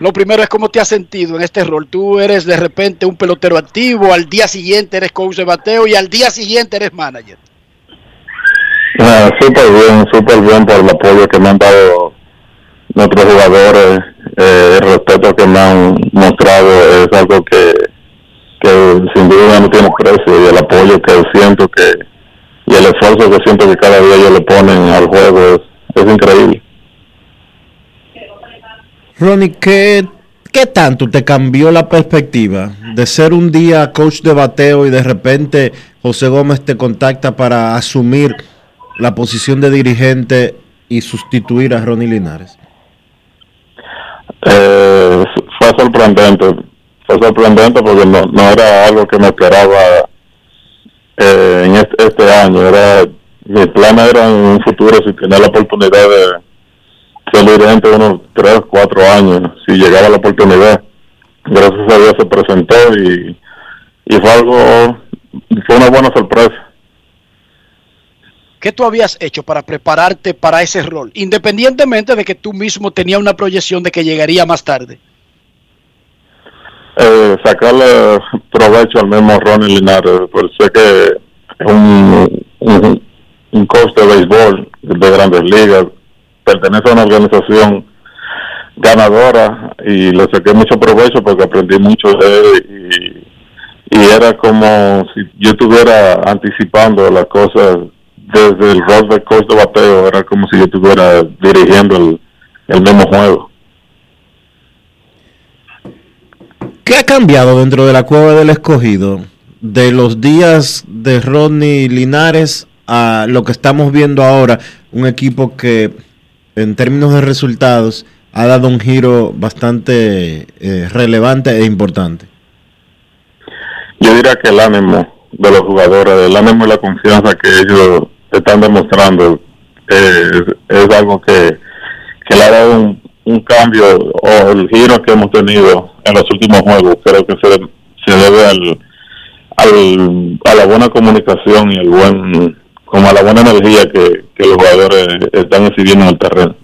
Lo primero es cómo te has sentido en este rol. Tú eres de repente un pelotero activo, al día siguiente eres coach de bateo y al día siguiente eres manager. Ah, súper bien, súper bien por el apoyo que me han dado nuestros jugadores, eh, el respeto que me han mostrado es algo que, que sin duda no tiene precio y el apoyo que siento que y el esfuerzo que siento que cada día ellos le ponen al juego es, es increíble. Ronnie, ¿qué, ¿qué tanto te cambió la perspectiva de ser un día coach de bateo y de repente José Gómez te contacta para asumir la posición de dirigente y sustituir a Ronnie Linares? Eh, fue sorprendente, fue sorprendente porque no, no era algo que me esperaba eh, en este, este año. Era mi plan era en un futuro si tenía la oportunidad de ser dirigente unos 3, 4 años, si llegaba la oportunidad. Gracias a Dios se presentó y, y fue algo, fue una buena sorpresa. ¿Qué tú habías hecho para prepararte para ese rol? Independientemente de que tú mismo tenías una proyección de que llegaría más tarde. eh, sacarle provecho al mismo Ronnie Linares, pues sé que es un, un, un coach de béisbol de grandes ligas, pertenece a una organización ganadora y le saqué mucho provecho porque aprendí mucho de él y, era como si yo estuviera anticipando las cosas desde el rol de coach de bateo, era como si yo estuviera dirigiendo el, el mismo juego. ¿Qué ha cambiado dentro de la cueva del escogido de los días de Rodney Linares a lo que estamos viendo ahora, un equipo que en términos de resultados ha dado un giro bastante eh, relevante e importante? Yo diría que el ánimo de los jugadores, el ánimo y la confianza que ellos están demostrando eh, es algo que, que le ha dado un, un cambio o el giro que hemos tenido en los últimos juegos. Creo que se, se debe al, al, a la buena comunicación y el buen, como a la buena energía que, que los jugadores están exhibiendo en el terreno.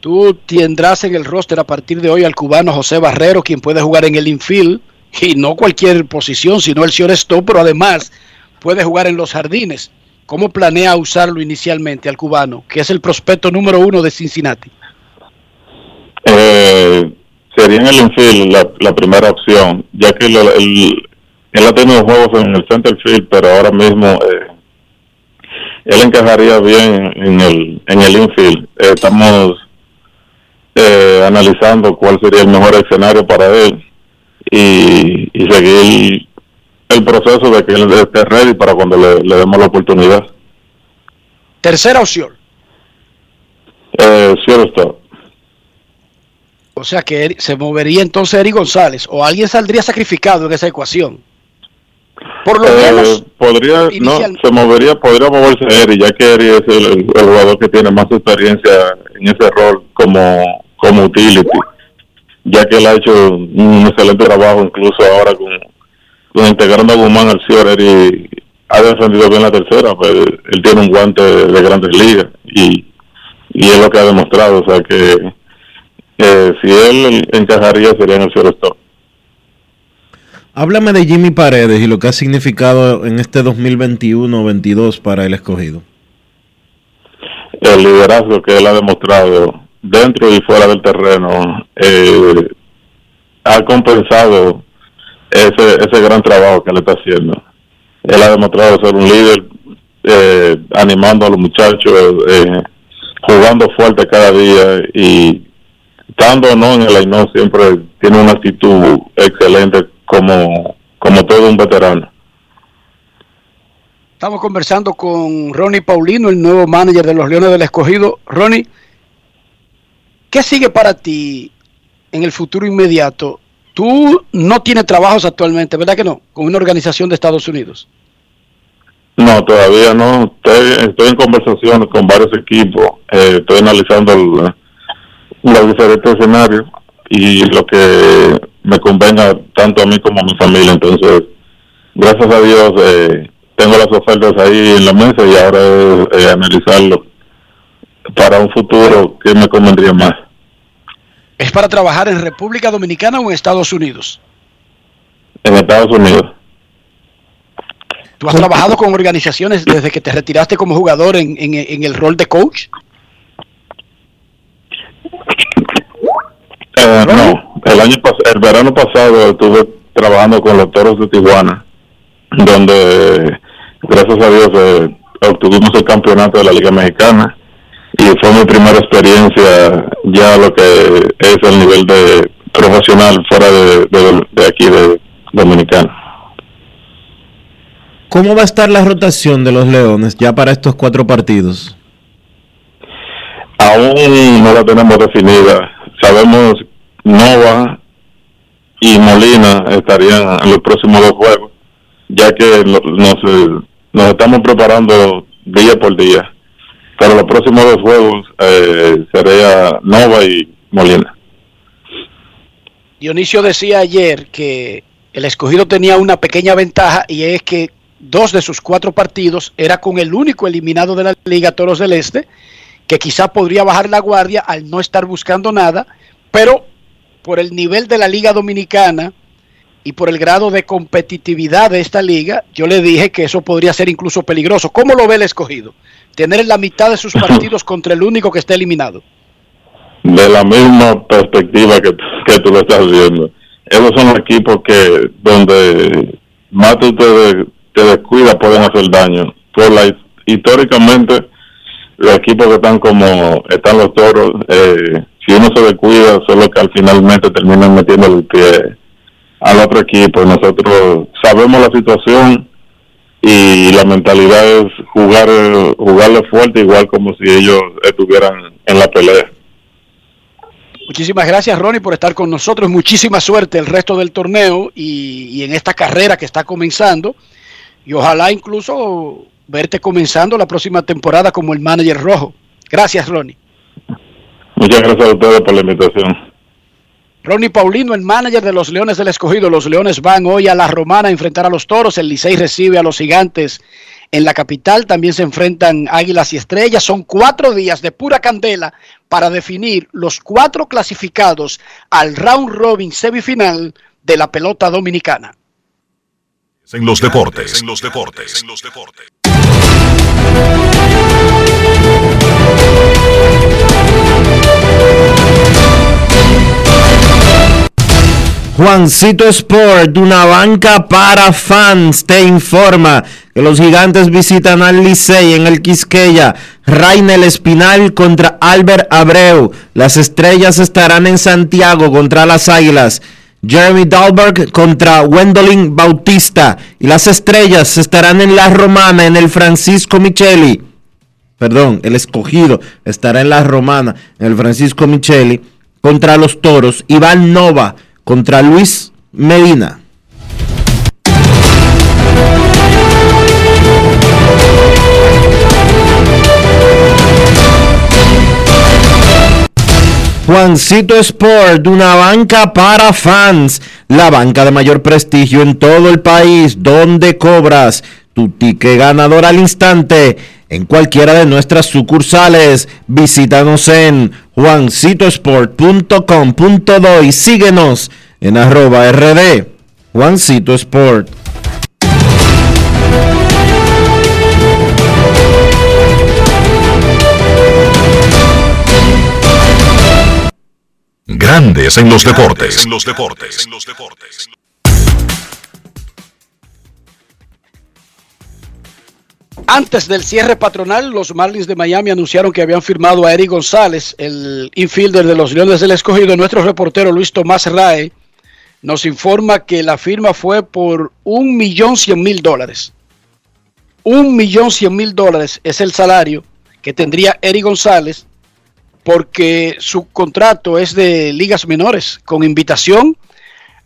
Tú tendrás en el roster a partir de hoy al cubano José Barrero, quien puede jugar en el infield y no cualquier posición, sino el shortstop, pero además puede jugar en los jardines. ¿Cómo planea usarlo inicialmente al cubano, que es el prospecto número uno de Cincinnati? Eh, sería en el infield la, la primera opción, ya que lo- el- él ha tenido juegos en el center field, pero ahora mismo eh, él encajaría bien en el, en el infield. Eh, estamos eh, analizando cuál sería el mejor escenario para él y, y seguir el proceso de que él esté ready para cuando le, le demos la oportunidad. Tercera opción. Eh, shortstop. O sea que se movería entonces Eri González o alguien saldría sacrificado en esa ecuación. Por lo Eh, podría, no, se movería, podría moverse Eri, ya que Eri es el, jugador que tiene más experiencia en ese rol como, como utility, ya que él ha hecho un excelente trabajo incluso ahora con, con integrando a Guzmán al Cior, Eri ha defendido bien la tercera, pues él tiene un guante de grandes ligas y, y es lo que ha demostrado, o sea que eh, si él encajaría sería en el shortstop. Háblame de Jimmy Paredes y lo que ha significado en este 2021-22 para el escogido. el liderazgo que él ha demostrado dentro y fuera del terreno eh, ha compensado ese, ese gran trabajo que él está haciendo. Él ha demostrado ser un líder, eh, animando a los muchachos, eh, jugando fuerte cada día y estando o no en el line siempre tiene una actitud excelente como, como todo un veterano. Estamos conversando con Ronnie Paulino, el nuevo manager de los Leones del Escogido. Ronnie, ¿qué sigue para ti en el futuro inmediato? Tú no tienes trabajos actualmente, ¿verdad que no? Con una organización de Estados Unidos. No, todavía no. Estoy, estoy en conversaciones con varios equipos. eh, estoy analizando el- los diferentes escenarios y lo que me convenga tanto a mí como a mi familia. Entonces, gracias a Dios, eh, tengo las ofertas ahí en la mesa y ahora es eh, analizarlo para un futuro que me convendría más. ¿Es para trabajar en República Dominicana o en Estados Unidos? En Estados Unidos. ¿Tú has trabajado con organizaciones desde que te retiraste como jugador en, en- en el rol de coach? Eh, no, el año el verano pasado estuve trabajando con los Toros de Tijuana, donde gracias a Dios eh, obtuvimos el campeonato de la Liga Mexicana y fue mi primera experiencia ya lo que es el nivel de profesional fuera de, de- de aquí de Dominicana. ¿Cómo va a estar la rotación de los Leones ya para estos cuatro partidos? Aún no la tenemos definida. Sabemos Nova y Molina estarían en los próximos dos juegos, ya que nos, nos estamos preparando día por día. Pero los próximos dos juegos eh, sería Nova y Molina. Dionisio decía ayer que el escogido tenía una pequeña ventaja y es que dos de sus cuatro partidos era con el único eliminado de la Liga Toros del Este, que quizá podría bajar la guardia al no estar buscando nada, pero por el nivel de la Liga Dominicana y por el grado de competitividad de esta liga, yo le dije que eso podría ser incluso peligroso. ¿Cómo lo ve el escogido? Tener la mitad de sus *laughs* partidos contra el único que está eliminado. de la misma perspectiva que, que tú lo estás viendo. Esos son los equipos que donde más tú te, te descuidas pueden hacer daño. Por la, históricamente, los equipos que están como están los toros, eh, si uno se descuida, son los que al finalmente terminan metiendo el pie al otro equipo. Nosotros sabemos la situación y la mentalidad es jugar jugarle fuerte igual como si ellos estuvieran en la pelea. Muchísimas gracias Ronnie por estar con nosotros. Muchísima suerte el resto del torneo y, y en esta carrera que está comenzando. Y ojalá incluso verte comenzando la próxima temporada como el manager rojo. Gracias Ronnie. Muchas gracias a ustedes por la invitación. Ronnie Paulino, el manager de los Leones del Escogido. Los Leones van hoy a la Romana a enfrentar a los Toros. El Licey recibe a los Gigantes en la capital. También se enfrentan Águilas y Estrellas. Son cuatro días de pura candela para definir los cuatro clasificados al round robin semifinal de la pelota dominicana. En los deportes. En los deportes. En los deportes. Juancito Sport, una banca para fans, te informa que los gigantes visitan al Licey en el Quisqueya. Rainel Espinal contra Albert Abreu. Las estrellas estarán en Santiago contra las Águilas. Jeremy Dahlberg contra Wendolin Bautista. Y las estrellas estarán en la Romana en el Francisco Micheli. Perdón, el escogido estará en la Romana en el Francisco Micheli contra los toros. Iván Nova contra Luis Medina. Juancito Sport, una banca para fans, la banca de mayor prestigio en todo el país, donde cobras tu ticket ganador al instante en cualquiera de nuestras sucursales. Visítanos en juancitosport.com.do y síguenos en arroba rd Juancito Sport. Grandes en los deportes. En los deportes. En los deportes. Antes del cierre patronal, los Marlins de Miami anunciaron que habían firmado a Eric González, el infielder de los Leones del Escogido. Nuestro reportero Luis Tomás Rae nos informa que la firma fue por un millón cien mil dólares. Un millón cien mil dólares es el salario que tendría Eric González porque su contrato es de ligas menores, con invitación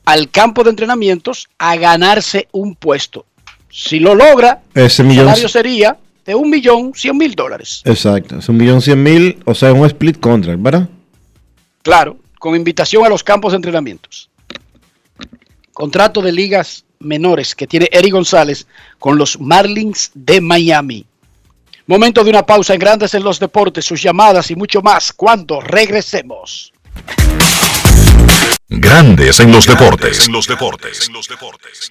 al campo de entrenamientos a ganarse un puesto. Si lo logra, Ese el millón- salario sería de un millón cien mil dólares. Exacto, es un millón cien mil, o sea, un split contract, ¿verdad? Claro, con invitación a los campos de entrenamientos. Contrato de ligas menores que tiene Eric González con los Marlins de Miami. Momento de una pausa en Grandes en los Deportes, sus llamadas y mucho más cuando regresemos. Grandes en los deportes. En los deportes. En los deportes.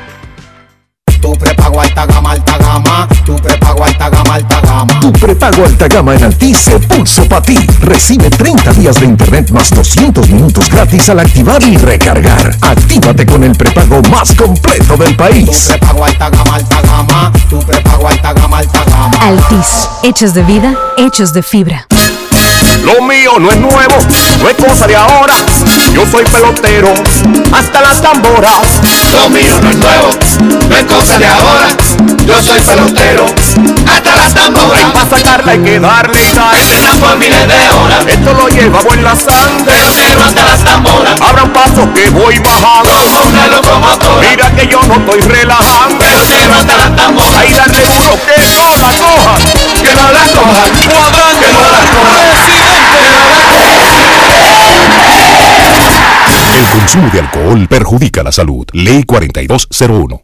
Tu prepago alta gama, alta gama. Tu prepago alta gama, alta gama. Tu prepago alta gama en Altis se puso para ti. Recibe 30 días de internet más 200 minutos gratis al activar y recargar. Actívate con el prepago más completo del país. Tu prepago alta gama, alta gama. Tu prepago alta gama, alta gama. Altis, hechos de vida, hechos de fibra. Lo mío no es nuevo, no es cosa de ahora. Yo soy pelotero, hasta las tamboras. Lo mío no es nuevo, no es cosa de ahora. Yo soy pelotero, hasta las tamboras. Para sacarla hay que darle y darle. Por miles de horas, Esto lo llevamos en la sangre. pelotero hasta las tamboras. Abra un paso que voy bajando. Una locomotora, Mira que yo no estoy relajando. pelotero hasta las tamboras. Ahí darle duro que no la coja. Que no la cojan, Cuadrante, que no la cojan. Consumo de alcohol perjudica la salud. Ley 4201.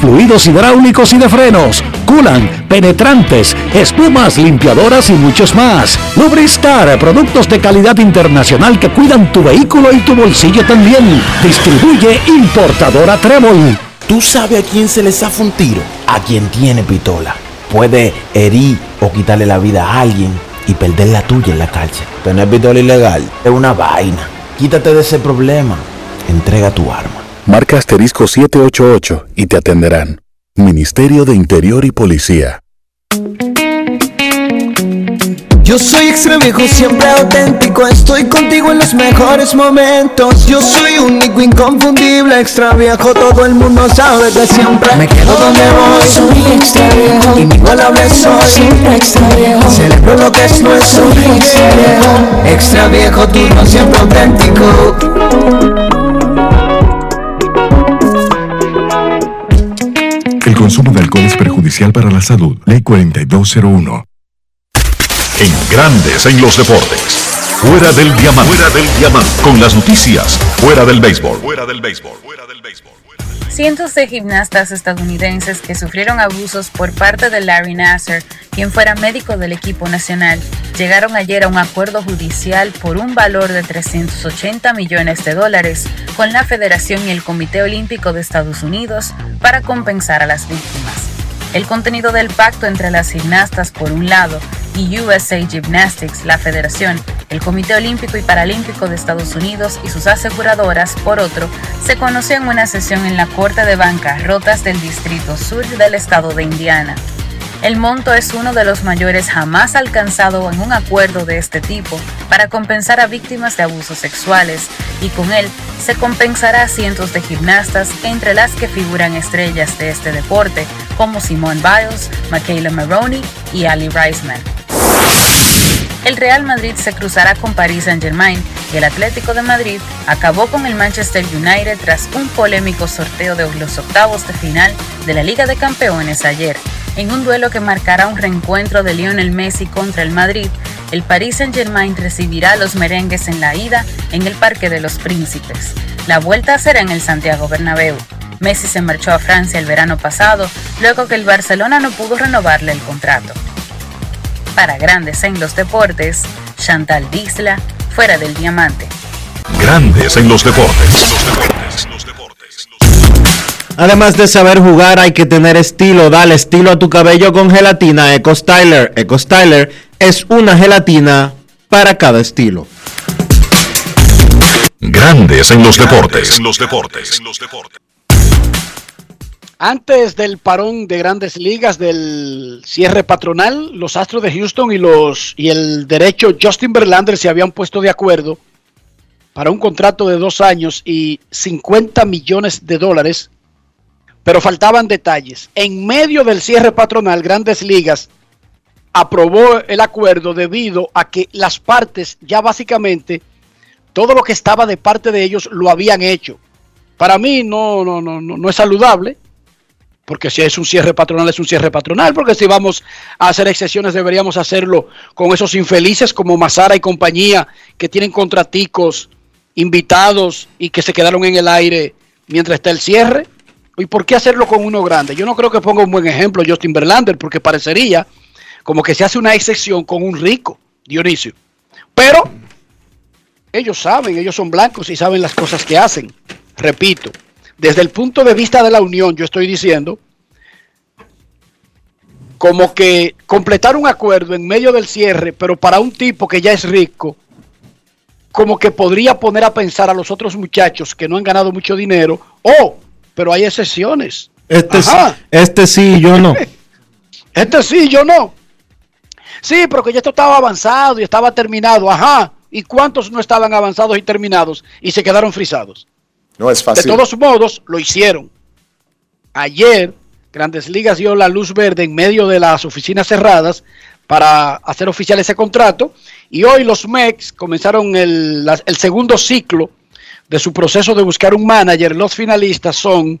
fluidos hidráulicos y de frenos, culan, penetrantes, espumas, limpiadoras y muchos más. Lubristar, productos de calidad internacional que cuidan tu vehículo y tu bolsillo también. Distribuye importadora Trébol. ¿Tú sabes a quién se le zafa un tiro? A quien tiene pistola. Puede herir o quitarle la vida a alguien y perder la tuya en la cárcel. Tener pistola ilegal es una vaina. Quítate de ese problema. Entrega tu arma. Marca asterisco 788 y te atenderán. Ministerio de Interior y Policía. Yo soy extra viejo, siempre auténtico. Estoy contigo en los mejores momentos. Yo soy único, inconfundible, extra viejo. Todo el mundo sabe que siempre me quedo donde voy. Soy extra viejo, inigualable soy. Siempre extra viejo, celebro lo que es nuestro. Soy extra viejo, extra viejo, tú no siempre auténtico. Para la salud. Ley 4201. En Grandes en los Deportes. Fuera del diamante. Fuera del diamante. Con las noticias. Fuera del béisbol. Fuera del béisbol. Cientos de gimnastas estadounidenses que sufrieron abusos por parte de Larry Nasser, quien fuera médico del equipo nacional, llegaron ayer a un acuerdo judicial por un valor de 380 millones de dólares con la Federación y el Comité Olímpico de Estados Unidos para compensar a las víctimas. El contenido del pacto entre las gimnastas por un lado y USA Gymnastics, la federación, el Comité Olímpico y Paralímpico de Estados Unidos y sus aseguradoras, por otro, se conoció en una sesión en la Corte de Bancarrotas del Distrito Sur del estado de Indiana. El monto es uno de los mayores jamás alcanzado en un acuerdo de este tipo para compensar a víctimas de abusos sexuales y con él se compensará a cientos de gimnastas entre las que figuran estrellas de este deporte como Simone Biles, Michaela Maroney y Ali Reisman. El Real Madrid se cruzará con Paris Saint-Germain y el Atlético de Madrid acabó con el Manchester United tras un polémico sorteo de los octavos de final de la Liga de Campeones ayer. En un duelo que marcará un reencuentro de Lionel Messi contra el Madrid, el Paris Saint-Germain recibirá a los merengues en la ida en el Parque de los Príncipes. La vuelta será en el Santiago Bernabéu. Messi se marchó a Francia el verano pasado, luego que el Barcelona no pudo renovarle el contrato. Para Grandes en los Deportes, Chantal Disla, fuera del diamante. Grandes en los deportes. Además de saber jugar, hay que tener estilo. Dale estilo a tu cabello con gelatina Eco Styler. Eco Styler es una gelatina para cada estilo. Grandes en los deportes. los deportes. Antes del parón de grandes ligas del cierre patronal, los Astros de Houston y los y el derecho Justin Verlander se habían puesto de acuerdo para un contrato de dos años y 50 millones de dólares, pero faltaban detalles. En medio del cierre patronal, Grandes Ligas aprobó el acuerdo debido a que las partes ya básicamente todo lo que estaba de parte de ellos lo habían hecho. Para mí no, no, no, no, no es saludable porque si es un cierre patronal, es un cierre patronal, porque si vamos a hacer excepciones, deberíamos hacerlo con esos infelices como Mazara y compañía, que tienen contraticos invitados y que se quedaron en el aire mientras está el cierre. ¿Y por qué hacerlo con uno grande? Yo no creo que ponga un buen ejemplo Justin Verlander, porque parecería como que se hace una excepción con un rico, Dionisio. Pero ellos saben, ellos son blancos y saben las cosas que hacen. Repito, desde el punto de vista de la unión, yo estoy diciendo, como que completar un acuerdo en medio del cierre, pero para un tipo que ya es rico, como que podría poner a pensar a los otros muchachos que no han ganado mucho dinero, oh, pero hay excepciones. Este, sí, este sí, yo no. *laughs* este sí, yo no. Sí, pero que ya esto estaba avanzado y estaba terminado, ajá. ¿Y cuántos no estaban avanzados y terminados y se quedaron frisados? No es fácil. De todos modos, lo hicieron. Ayer, Grandes Ligas dio la luz verde en medio de las oficinas cerradas para hacer oficial ese contrato. Y hoy los Mex comenzaron el, la- el segundo ciclo de su proceso de buscar un manager. Los finalistas son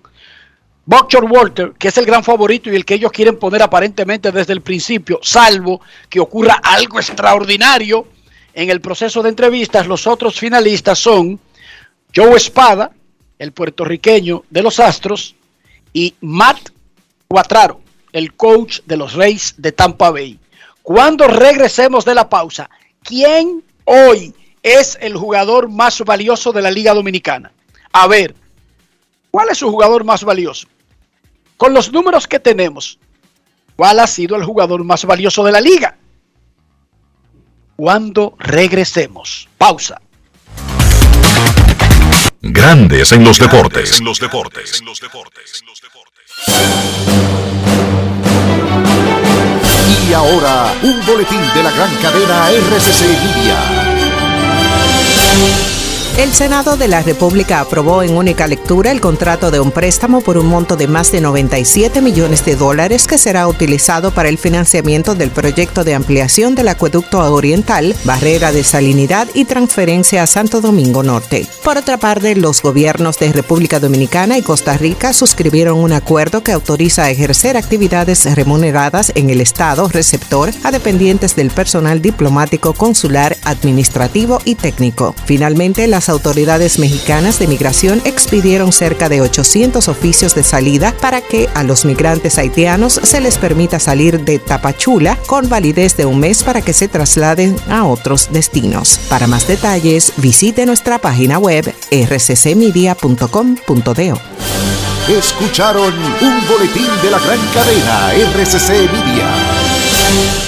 Buckshot Walter, que es el gran favorito y el que ellos quieren poner aparentemente desde el principio, salvo que ocurra algo extraordinario en el proceso de entrevistas. Los otros finalistas son Joe Espada, el puertorriqueño de los Astros, y Matt Cuatraro, el coach de los Reyes de Tampa Bay. Cuando regresemos de la pausa, ¿quién hoy es el jugador más valioso de la Liga Dominicana? A ver, ¿cuál es su jugador más valioso? Con los números que tenemos, ¿cuál ha sido el jugador más valioso de la liga? Cuando regresemos. Pausa. Grandes en los deportes. En los deportes. Y ahora, un boletín de la gran cadena RCC Media. El Senado de la República aprobó en única lectura el contrato de un préstamo por un monto de más de 97 millones de dólares que será utilizado para el financiamiento del proyecto de ampliación del acueducto oriental, barrera de salinidad y transferencia a Santo Domingo Norte. Por otra parte, los gobiernos de República Dominicana y Costa Rica suscribieron un acuerdo que autoriza ejercer actividades remuneradas en el Estado receptor a dependientes del personal diplomático, consular, administrativo y técnico. Finalmente, las autoridades mexicanas de migración expidieron cerca de 800 oficios de salida para que a los migrantes haitianos se les permita salir de Tapachula con validez de un mes para que se trasladen a otros destinos. Para más detalles, visite nuestra página web rccmedia.com.do. Escucharon un boletín de la gran cadena RCC Media.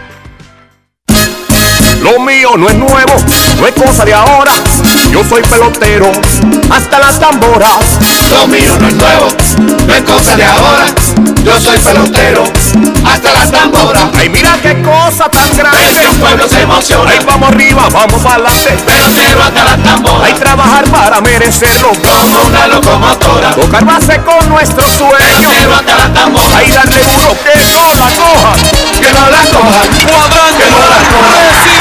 Lo mío no es nuevo, no es cosa de ahora. Yo soy pelotero, hasta las tamboras. Lo mío no es nuevo, no es cosa de ahora. Yo soy pelotero, hasta las tamboras. Ay, mira qué cosa tan grande. Un pueblo se emociona. Ay, vamos arriba, vamos para adelante. Pelotero hasta las tamboras. Hay trabajar para merecerlo. Como una locomotora. Tocar base con nuestro sueño. Pelotero hasta las tamboras. Ay, darle duro que no la cojan. Que no la cojan. Cuadrante. Que no la cojan.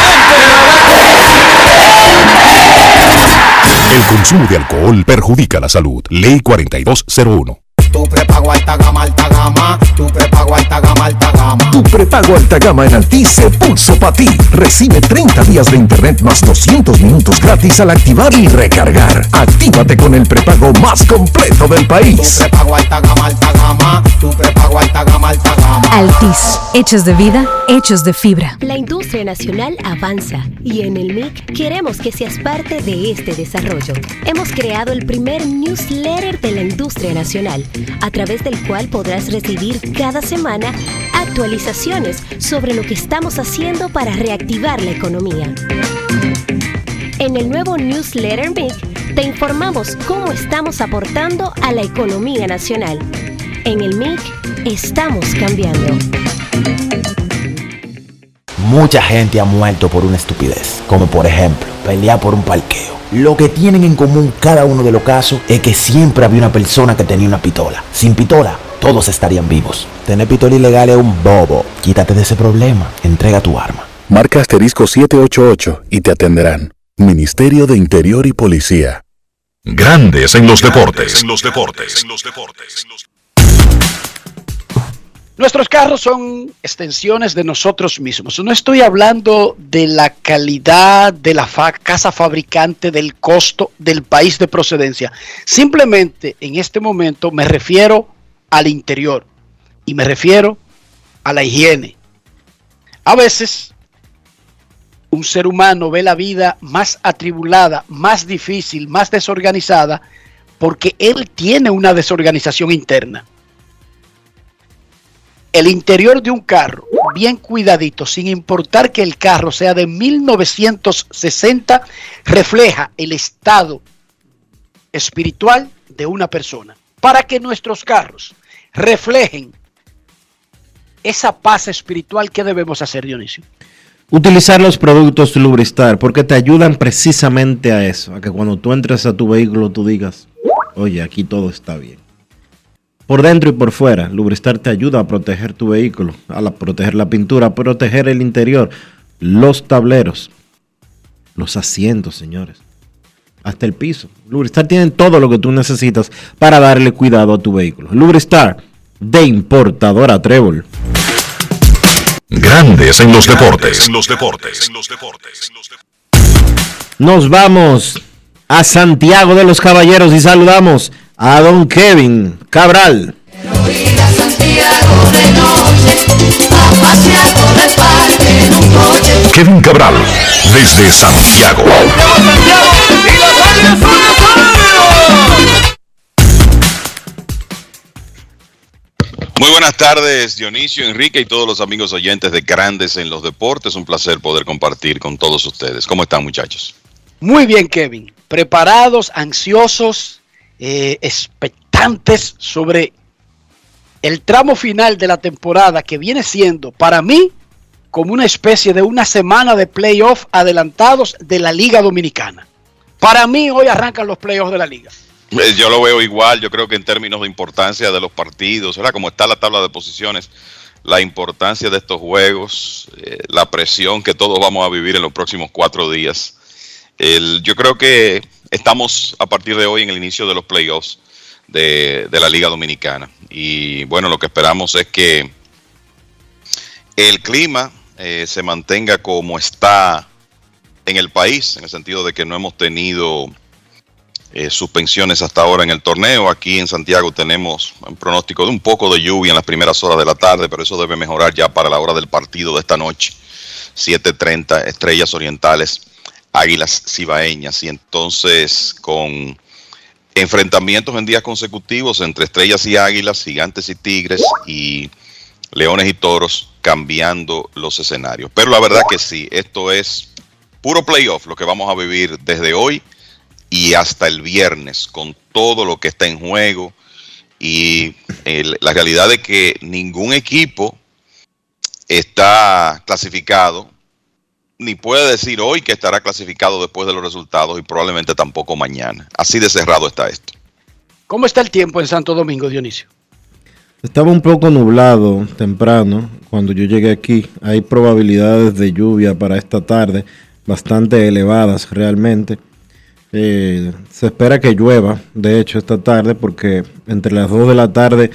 El consumo de alcohol perjudica la salud. Ley 4201. Tu prepago alta gama, alta gama. Tu prepago alta gama, alta gama. Tu prepago alta gama en Altis se pulso para ti. Recibe 30 días de internet más 200 minutos gratis al activar y recargar. Actívate con el prepago más completo del país. Tu prepago alta gama, alta gama. Tu prepago alta gama, alta gama. Altis, hechos de vida, hechos de fibra. La industria nacional avanza y en el MIC queremos que seas parte de este desarrollo. Hemos creado el primer newsletter de la industria nacional, a través del cual podrás recibir cada semana actualizaciones sobre lo que estamos haciendo para reactivar la economía. En el nuevo newsletter MIC te informamos cómo estamos aportando a la economía nacional. En el MIC estamos cambiando. Mucha gente ha muerto por una estupidez, como por ejemplo, pelear por un parqueo. Lo que tienen en común cada uno de los casos es que siempre había una persona que tenía una pistola. Sin pistola, todos estarían vivos. Tener pistola ilegal es un bobo. Quítate de ese problema. Entrega tu arma. Marca asterisco 788 y te atenderán. Ministerio de Interior y Policía. Grandes en los deportes. En los deportes. Nuestros carros son extensiones de nosotros mismos. No estoy hablando de la calidad de la fa- casa fabricante, del costo, del país de procedencia. Simplemente en este momento me refiero al interior y me refiero a la higiene. A veces un ser humano ve la vida más atribulada, más difícil, más desorganizada, porque él tiene una desorganización interna. El interior de un carro bien cuidadito, sin importar que el carro sea de 1960, refleja el estado espiritual de una persona. Para que nuestros carros reflejen esa paz espiritual que debemos hacer, Dionisio. Utilizar los productos Lubristar porque te ayudan precisamente a eso, a que cuando tú entres a tu vehículo tú digas, oye, aquí todo está bien. Por dentro y por fuera, Lubristar te ayuda a proteger tu vehículo, a proteger la pintura, a proteger el interior, los tableros, los asientos, señores, hasta el piso. Lubristar tiene todo lo que tú necesitas para darle cuidado a tu vehículo. Lubristar de importadora Trébol. Grandes en los deportes. En los deportes. Nos vamos a Santiago de los Caballeros y saludamos a don Kevin Cabral. Ir a Santiago de noche, a pasear por el Kevin Cabral, desde Santiago. Muy buenas tardes, Dionisio, Enrique y todos los amigos oyentes de Grandes en los Deportes. Un placer poder compartir con todos ustedes. ¿Cómo están, muchachos? Muy bien, Kevin. Preparados, ansiosos, eh, expectantes sobre el tramo final de la temporada que viene siendo para mí como una especie de una semana de playoff adelantados de la Liga Dominicana. Para mí hoy arrancan los playoffs de la liga. Eh, Yo lo veo igual, yo creo que en términos de importancia de los partidos, ¿verdad? Como está la tabla de posiciones, la importancia de estos juegos, eh, la presión que todos vamos a vivir en los próximos cuatro días. Yo creo que estamos a partir de hoy en el inicio de los playoffs de, de la Liga Dominicana. Y bueno, lo que esperamos es que el clima eh, se mantenga como está en el país, en el sentido de que no hemos tenido eh, suspensiones hasta ahora en el torneo. Aquí en Santiago tenemos un pronóstico de un poco de lluvia en las primeras horas de la tarde, pero eso debe mejorar ya para la hora del partido de esta noche. 7.30, Estrellas Orientales, Águilas Cibaeñas. Y entonces con enfrentamientos en días consecutivos entre Estrellas y Águilas, Gigantes y Tigres y Leones y Toros cambiando los escenarios. Pero la verdad que sí, esto es puro playoff lo que vamos a vivir desde hoy y hasta el viernes con todo lo que está en juego y el- la realidad de que ningún equipo está clasificado ni puede decir hoy que estará clasificado después de los resultados y probablemente tampoco mañana. Así de cerrado está esto. ¿Cómo está el tiempo en Santo Domingo, Dionisio? Estaba un poco nublado temprano cuando yo llegué aquí. Hay probabilidades de lluvia para esta tarde, bastante elevadas realmente. Eh, se espera que llueva, de hecho, esta tarde, porque entre las 2 de la tarde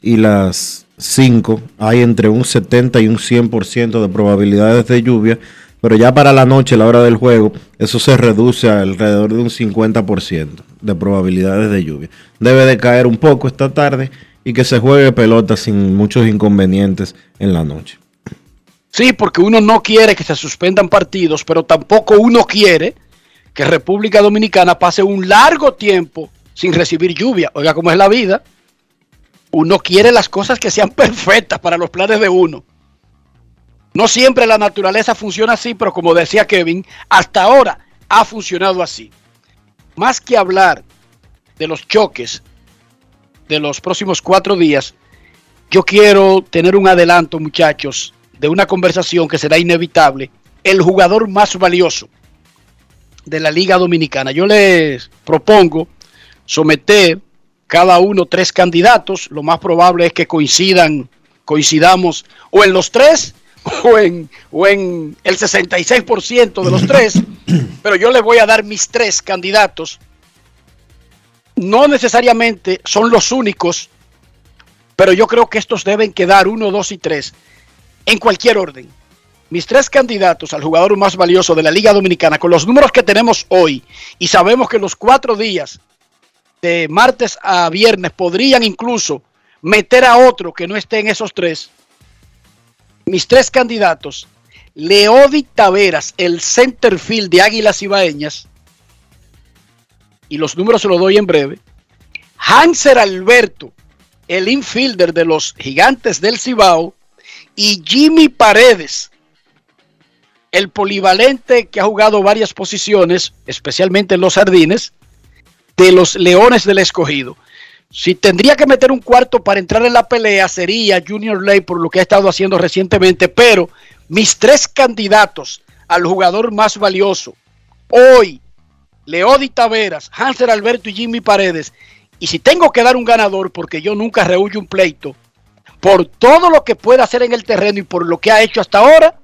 y las 5 hay entre un 70 y un 100% de probabilidades de lluvia, pero ya para la noche, la hora del juego, eso se reduce a alrededor de un 50% de probabilidades de lluvia. Debe de caer un poco esta tarde y que se juegue pelota sin muchos inconvenientes en la noche. Sí, porque uno no quiere que se suspendan partidos, pero tampoco uno quiere que República Dominicana pase un largo tiempo sin recibir lluvia. Oiga, cómo es la vida. Uno quiere las cosas que sean *laughs* perfectas para los planes de uno. No siempre la naturaleza funciona así, pero como decía Kevin, hasta ahora ha funcionado así. Más que hablar de los choques de los próximos cuatro días, yo quiero tener un adelanto, muchachos, de una conversación que será inevitable. El jugador más valioso de la Liga Dominicana. Yo les propongo someter cada uno tres candidatos. Lo más probable es que coincidan, coincidamos o en los tres o en, o en el 66% de los tres. *clears throat* Pero yo les voy a dar mis tres candidatos. No necesariamente son los únicos, pero yo creo que estos deben quedar uno, dos y tres en cualquier orden. Mis tres candidatos al jugador más valioso de la Liga Dominicana, con los números que tenemos hoy, y sabemos que los cuatro días de martes a viernes podrían incluso meter a otro que no esté en esos tres. Mis tres candidatos, Leodi Taveras, el center field de Águilas Ibaeñas, y los números se los doy en breve. Hanser Alberto, el infielder de los Gigantes del Cibao, y Jimmy Paredes, el polivalente que ha jugado varias posiciones, especialmente en los jardines, de los Leones del Escogido. Si tendría que meter un cuarto para entrar en la pelea, sería Junior Ley por lo que ha estado haciendo recientemente, pero mis tres candidatos al jugador más valioso, hoy, Leody Taveras, Hanser Alberto y Jimmy Paredes, y si tengo que dar un ganador, porque yo nunca rehuyo un pleito, por todo lo que puede hacer en el terreno y por lo que ha hecho hasta ahora,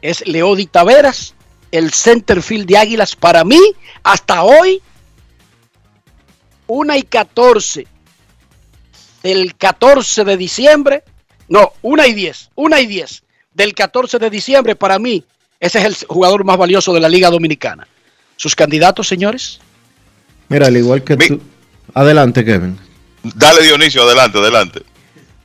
es Leody Taveras, el centerfield de Águilas para mí, hasta hoy, 1 y 14 del 14 de diciembre, no, 1 y 10, 1 y 10 del 14 de diciembre, para mí, ese es el jugador más valioso de la Liga Dominicana. ¿Sus candidatos, señores? Mira, al igual que tú. Adelante, Kevin. Dale, Dionisio, adelante, adelante.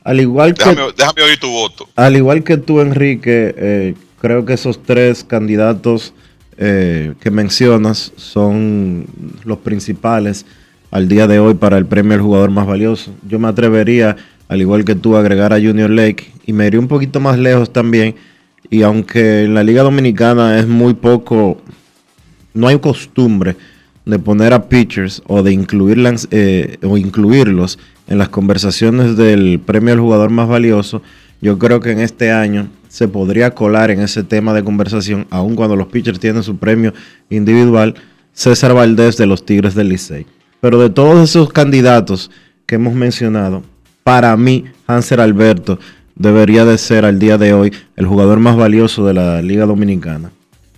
Al igual que. Déjame, déjame oír tu voto. Al igual que tú, Enrique, eh, creo que esos tres candidatos eh, que mencionas son los principales al día de hoy para el premio al jugador más valioso. Yo me atrevería, al igual que tú, a agregar a Junior Lake y me iría un poquito más lejos también. Y aunque en la Liga Dominicana es muy poco, no hay costumbre de poner a pitchers o de eh, o incluirlos en las conversaciones del premio al jugador más valioso, yo creo que en este año se podría colar en ese tema de conversación, aun cuando los pitchers tienen su premio individual, César Valdés de los Tigres del Licey. Pero de todos esos candidatos que hemos mencionado, para mí, Hanser Alberto debería de ser al día de hoy el jugador más valioso de la Liga Dominicana.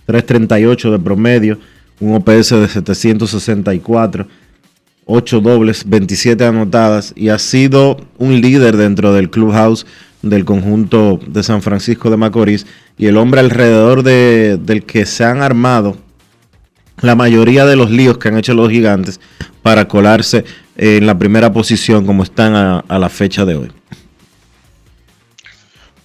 3.38 de promedio, un OPS de 764, 8 dobles, 27 anotadas y ha sido un líder dentro del clubhouse del conjunto de San Francisco de Macorís y el hombre alrededor de, del que se han armado la mayoría de los líos que han hecho los gigantes para colarse en la primera posición como están a, a la fecha de hoy.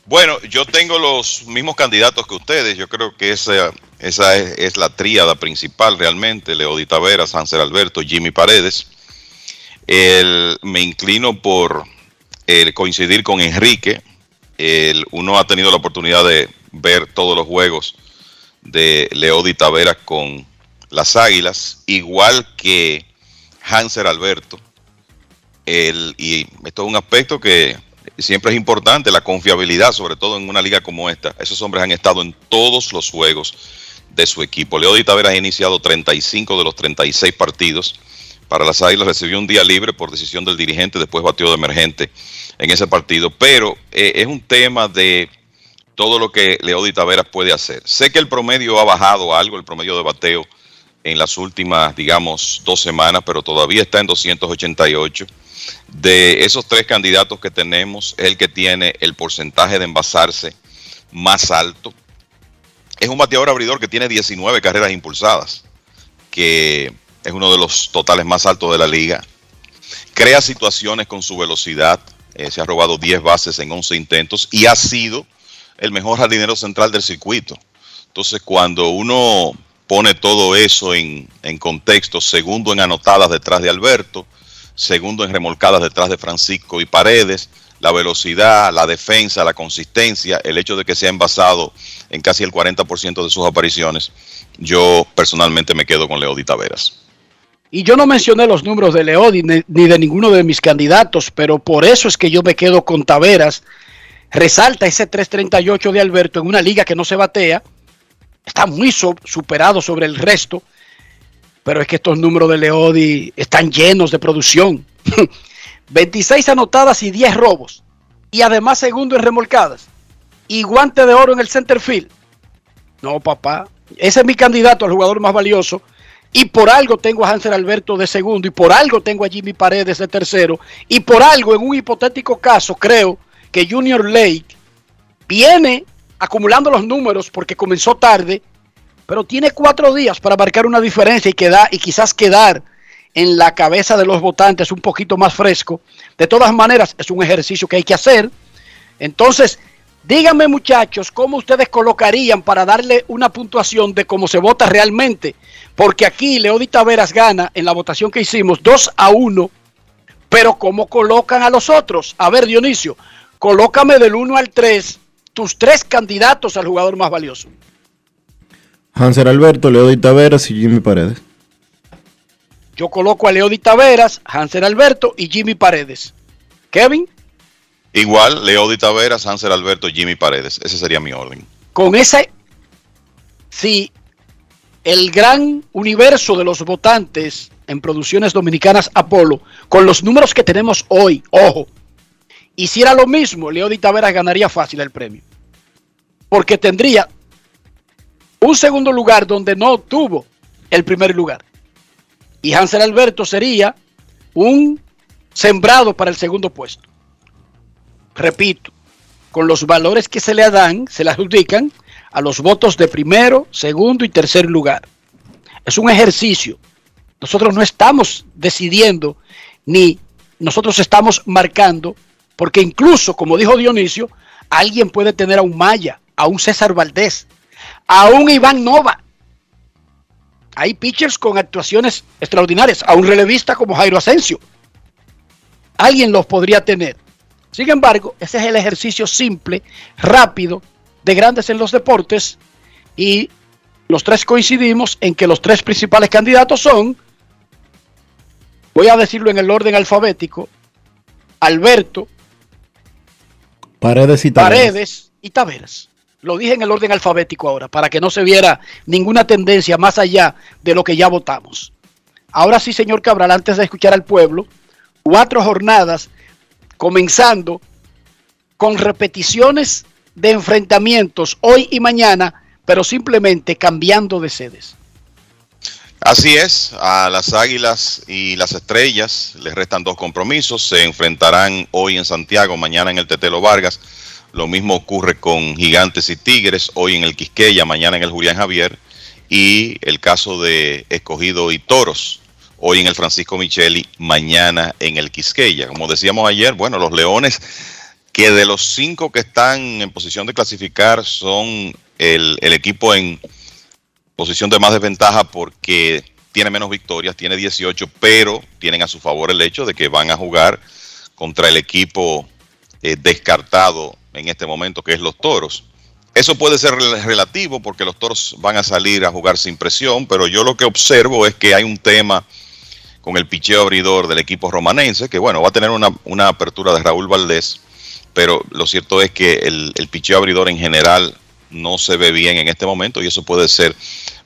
Bueno, yo tengo los mismos candidatos que ustedes. Yo creo que esa, esa es, la tríada principal realmente. Leody Taveras, Sánchez Alberto, Jimmy Paredes. El, me inclino por el coincidir con Enrique. El, uno ha tenido la oportunidad de ver todos los juegos de Leody Taveras con las Águilas, igual que Hanser Alberto. El, y esto es un aspecto que siempre es importante, la confiabilidad, sobre todo en una liga como esta. Esos hombres han estado en todos los juegos de su equipo. Leody Taveras ha iniciado 35 de los 36 partidos. Para las Águilas recibió un día libre por decisión del dirigente, después batió de emergente en ese partido. Pero eh, es un tema de todo lo que Leody Taveras puede hacer. Sé que el promedio ha bajado algo, el promedio de bateo en las últimas, digamos, dos semanas, pero todavía está en 288 de esos tres candidatos que tenemos, es el que tiene el porcentaje de envasarse más alto. Es un bateador abridor que tiene 19 carreras impulsadas, que es uno de los totales más altos de la liga. Crea situaciones con su velocidad, eh, se ha robado 10 bases en 11 intentos y ha sido el mejor jardinero central del circuito. Entonces, cuando uno pone todo eso en, en contexto, segundo en anotadas detrás de Alberto, segundo en remolcadas detrás de Francisco y Paredes, la velocidad, la defensa, la consistencia, el hecho de que se ha envasado en casi el 40% de sus apariciones, yo personalmente me quedo con Leody Taveras. Y yo no mencioné los números de Leody ni, de ninguno de mis candidatos, pero por eso es que yo me quedo con Taveras. Resalta ese 338 de Alberto en una liga que no se batea, está muy superado sobre el resto pero es que estos números de Leody están llenos de producción. *laughs* 26 anotadas y 10 robos. Y además segundo en remolcadas. Y guante de oro en el center field. No, papá. Ese es mi candidato al jugador más valioso. Y por algo tengo a Hansel Alberto de segundo. Y por algo tengo a Jimmy Paredes de tercero. Y por algo, en un hipotético caso, creo que Junior Lake viene acumulando los números porque comenzó tarde pero tiene cuatro días para marcar una diferencia y, quedar, y quizás quedar en la cabeza de los votantes un poquito más fresco. De todas maneras, es un ejercicio que hay que hacer. Entonces, díganme muchachos, ¿cómo ustedes colocarían para darle una puntuación de cómo se vota realmente? Porque aquí Leody Taveras gana en la votación que hicimos 2 a 1, pero ¿cómo colocan a los otros? A ver, Dionisio, colócame del 1 al 3 tus tres candidatos al jugador más valioso. Hanser Alberto, Leody Taveras y Jimmy Paredes. Yo coloco a Leody Taveras, Hanser Alberto y Jimmy Paredes. Kevin, Igual, Leody Taveras, Hansel Alberto, Jimmy Paredes. Ese sería mi orden. con ese, si el gran universo de los votantes en producciones dominicanas Apolo, con los números que tenemos hoy, ojo, hiciera lo mismo, Leody Taveras ganaría fácil el premio. Porque tendría un segundo lugar donde no obtuvo el primer lugar. Y Hansel Alberto sería un sembrado para el segundo puesto. Repito, con los valores que se le dan, se le adjudican a los votos de primero, segundo y tercer lugar. Es un ejercicio. Nosotros no estamos decidiendo ni nosotros estamos marcando, porque incluso, como dijo Dionisio, alguien puede tener a un Maya, a un César Valdés, a un Iván Nova. Hay pitchers con actuaciones extraordinarias, a un relevista como Jairo Asensio. Alguien los podría tener. Sin embargo, ese es el ejercicio simple, rápido, de grandes en los deportes y los tres coincidimos en que los tres principales candidatos son, voy a decirlo en el orden alfabético, Alberto, Paredes y Taveras. Paredes y Taveras. Lo dije en el orden alfabético ahora, para que no se viera ninguna tendencia más allá de lo que ya votamos. Ahora sí, señor Cabral, antes de escuchar al pueblo, cuatro jornadas comenzando con repeticiones de enfrentamientos hoy y mañana, pero simplemente cambiando de sedes. Así es, a las Águilas y las Estrellas les restan dos compromisos. Se enfrentarán hoy en Santiago, mañana en el Tetelo Vargas. Lo mismo ocurre con Gigantes y Tigres, hoy en el Quisqueya, mañana en el Julián Javier. Y el caso de Escogido y Toros, hoy en el Francisco Micheli, mañana en el Quisqueya. Como decíamos ayer, bueno, los Leones, que de los cinco que están en posición de clasificar, son el, equipo en posición de más desventaja porque tiene menos victorias, tiene 18, pero tienen a su favor el hecho de que van a jugar contra el equipo eh, descartado en este momento, que es los Toros. Eso puede ser rel- relativo porque los Toros van a salir a jugar sin presión, pero yo lo que observo es que hay un tema con el picheo abridor del equipo romanense, que bueno, va a tener una, una apertura de Raúl Valdés, pero lo cierto es que el, el picheo abridor en general no se ve bien en este momento y eso puede ser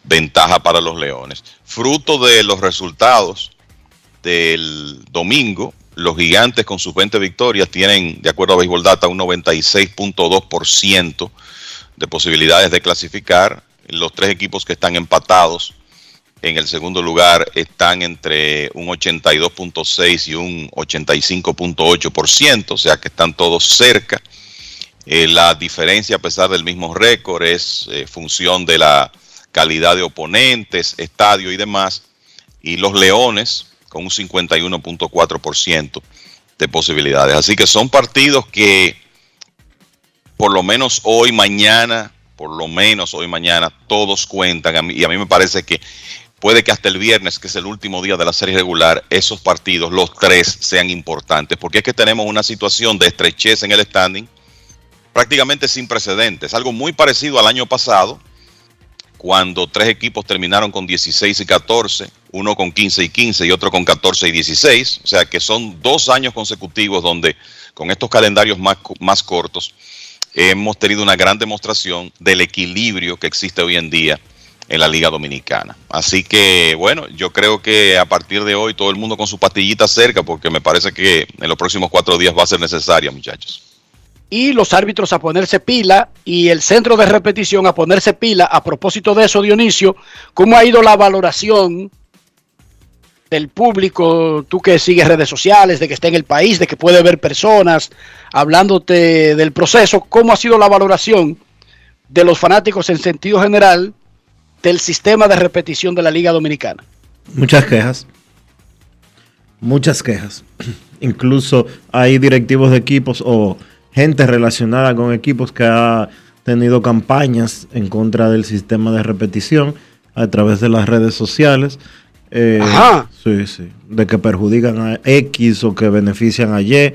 ventaja para los Leones. Fruto de los resultados del domingo, los gigantes con sus 20 victorias tienen, de acuerdo a Baseball Data, un 96.2% de posibilidades de clasificar. Los tres equipos que están empatados en el segundo lugar están entre un 82.6 y un 85.8%, o sea que están todos cerca. Eh, la diferencia, a pesar del mismo récord, es eh, función de la calidad de oponentes, estadio y demás. Y los Leones con un 51.4% de posibilidades. Así que son partidos que por lo menos hoy, mañana, por lo menos hoy, mañana, todos cuentan. Y a mí me parece que puede que hasta el viernes, que es el último día de la serie regular, esos partidos, los tres, sean importantes. Porque es que tenemos una situación de estrechez en el standing prácticamente sin precedentes. Algo muy parecido al año pasado, cuando tres equipos terminaron con 16 y 14, uno con 15 y 15 y otro con 14 y 16. O sea que son dos años consecutivos donde con estos calendarios más, más cortos hemos tenido una gran demostración del equilibrio que existe hoy en día en la Liga Dominicana. Así que, bueno, yo creo que a partir de hoy todo el mundo con su pastillita cerca, porque me parece que en los próximos cuatro días va a ser necesaria, muchachos. Y los árbitros a ponerse pila y el centro de repetición a ponerse pila. A propósito de eso, Dionisio, ¿cómo ha ido la valoración del público? Tú que sigues redes sociales, de que está en el país, de que puede ver personas hablándote del proceso, ¿cómo ha sido la valoración de los fanáticos en sentido general del sistema de repetición de la Liga Dominicana? Muchas quejas. Muchas quejas. *clears throat* Incluso hay directivos de equipos o gente relacionada con equipos que ha tenido campañas en contra del sistema de repetición a través de las redes sociales. Eh, Ajá. Sí, sí. De que perjudican a X o que benefician a Y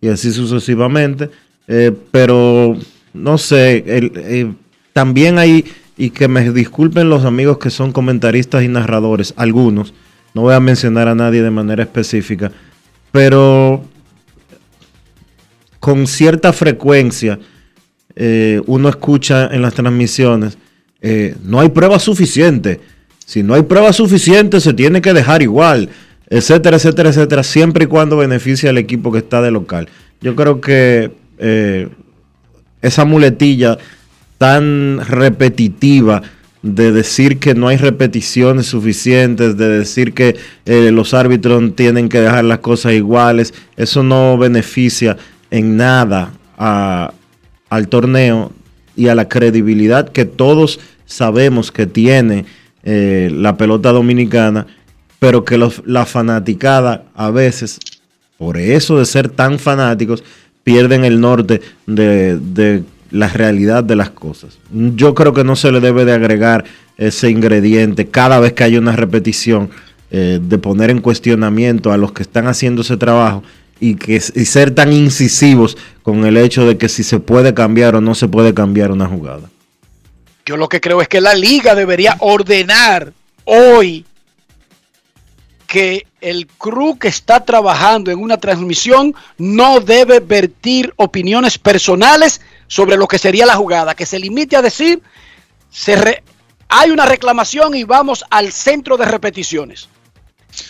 y así sucesivamente. Eh, pero no sé, el- eh, también hay, y que me disculpen los amigos que son comentaristas y narradores, algunos, no voy a mencionar a nadie de manera específica, pero con cierta frecuencia eh, uno escucha en las transmisiones, eh, no hay pruebas suficientes. Si no hay pruebas suficientes, se tiene que dejar igual, etcétera, etcétera, etcétera, siempre y cuando beneficie al equipo que está de local. Yo creo que eh, esa muletilla tan repetitiva de decir que no hay repeticiones suficientes, de decir que los árbitros tienen que dejar las cosas iguales, eso no beneficia en nada a- al torneo y a la credibilidad que todos sabemos que tiene eh, la pelota dominicana, pero que la fanaticada a veces, por eso de ser tan fanáticos, pierden el norte de, de la realidad de las cosas. Yo creo que no se le debe de agregar ese ingrediente cada vez que hay una repetición, eh, de poner en cuestionamiento a los que están haciendo ese trabajo y, que, y ser tan incisivos con el hecho de que si se puede cambiar o no se puede cambiar una jugada. Yo lo que creo es que la liga debería ordenar hoy que el crew que está trabajando en una transmisión no debe vertir opiniones personales sobre lo que sería la jugada, que se limite a decir, se re- hay una reclamación y vamos al centro de repeticiones.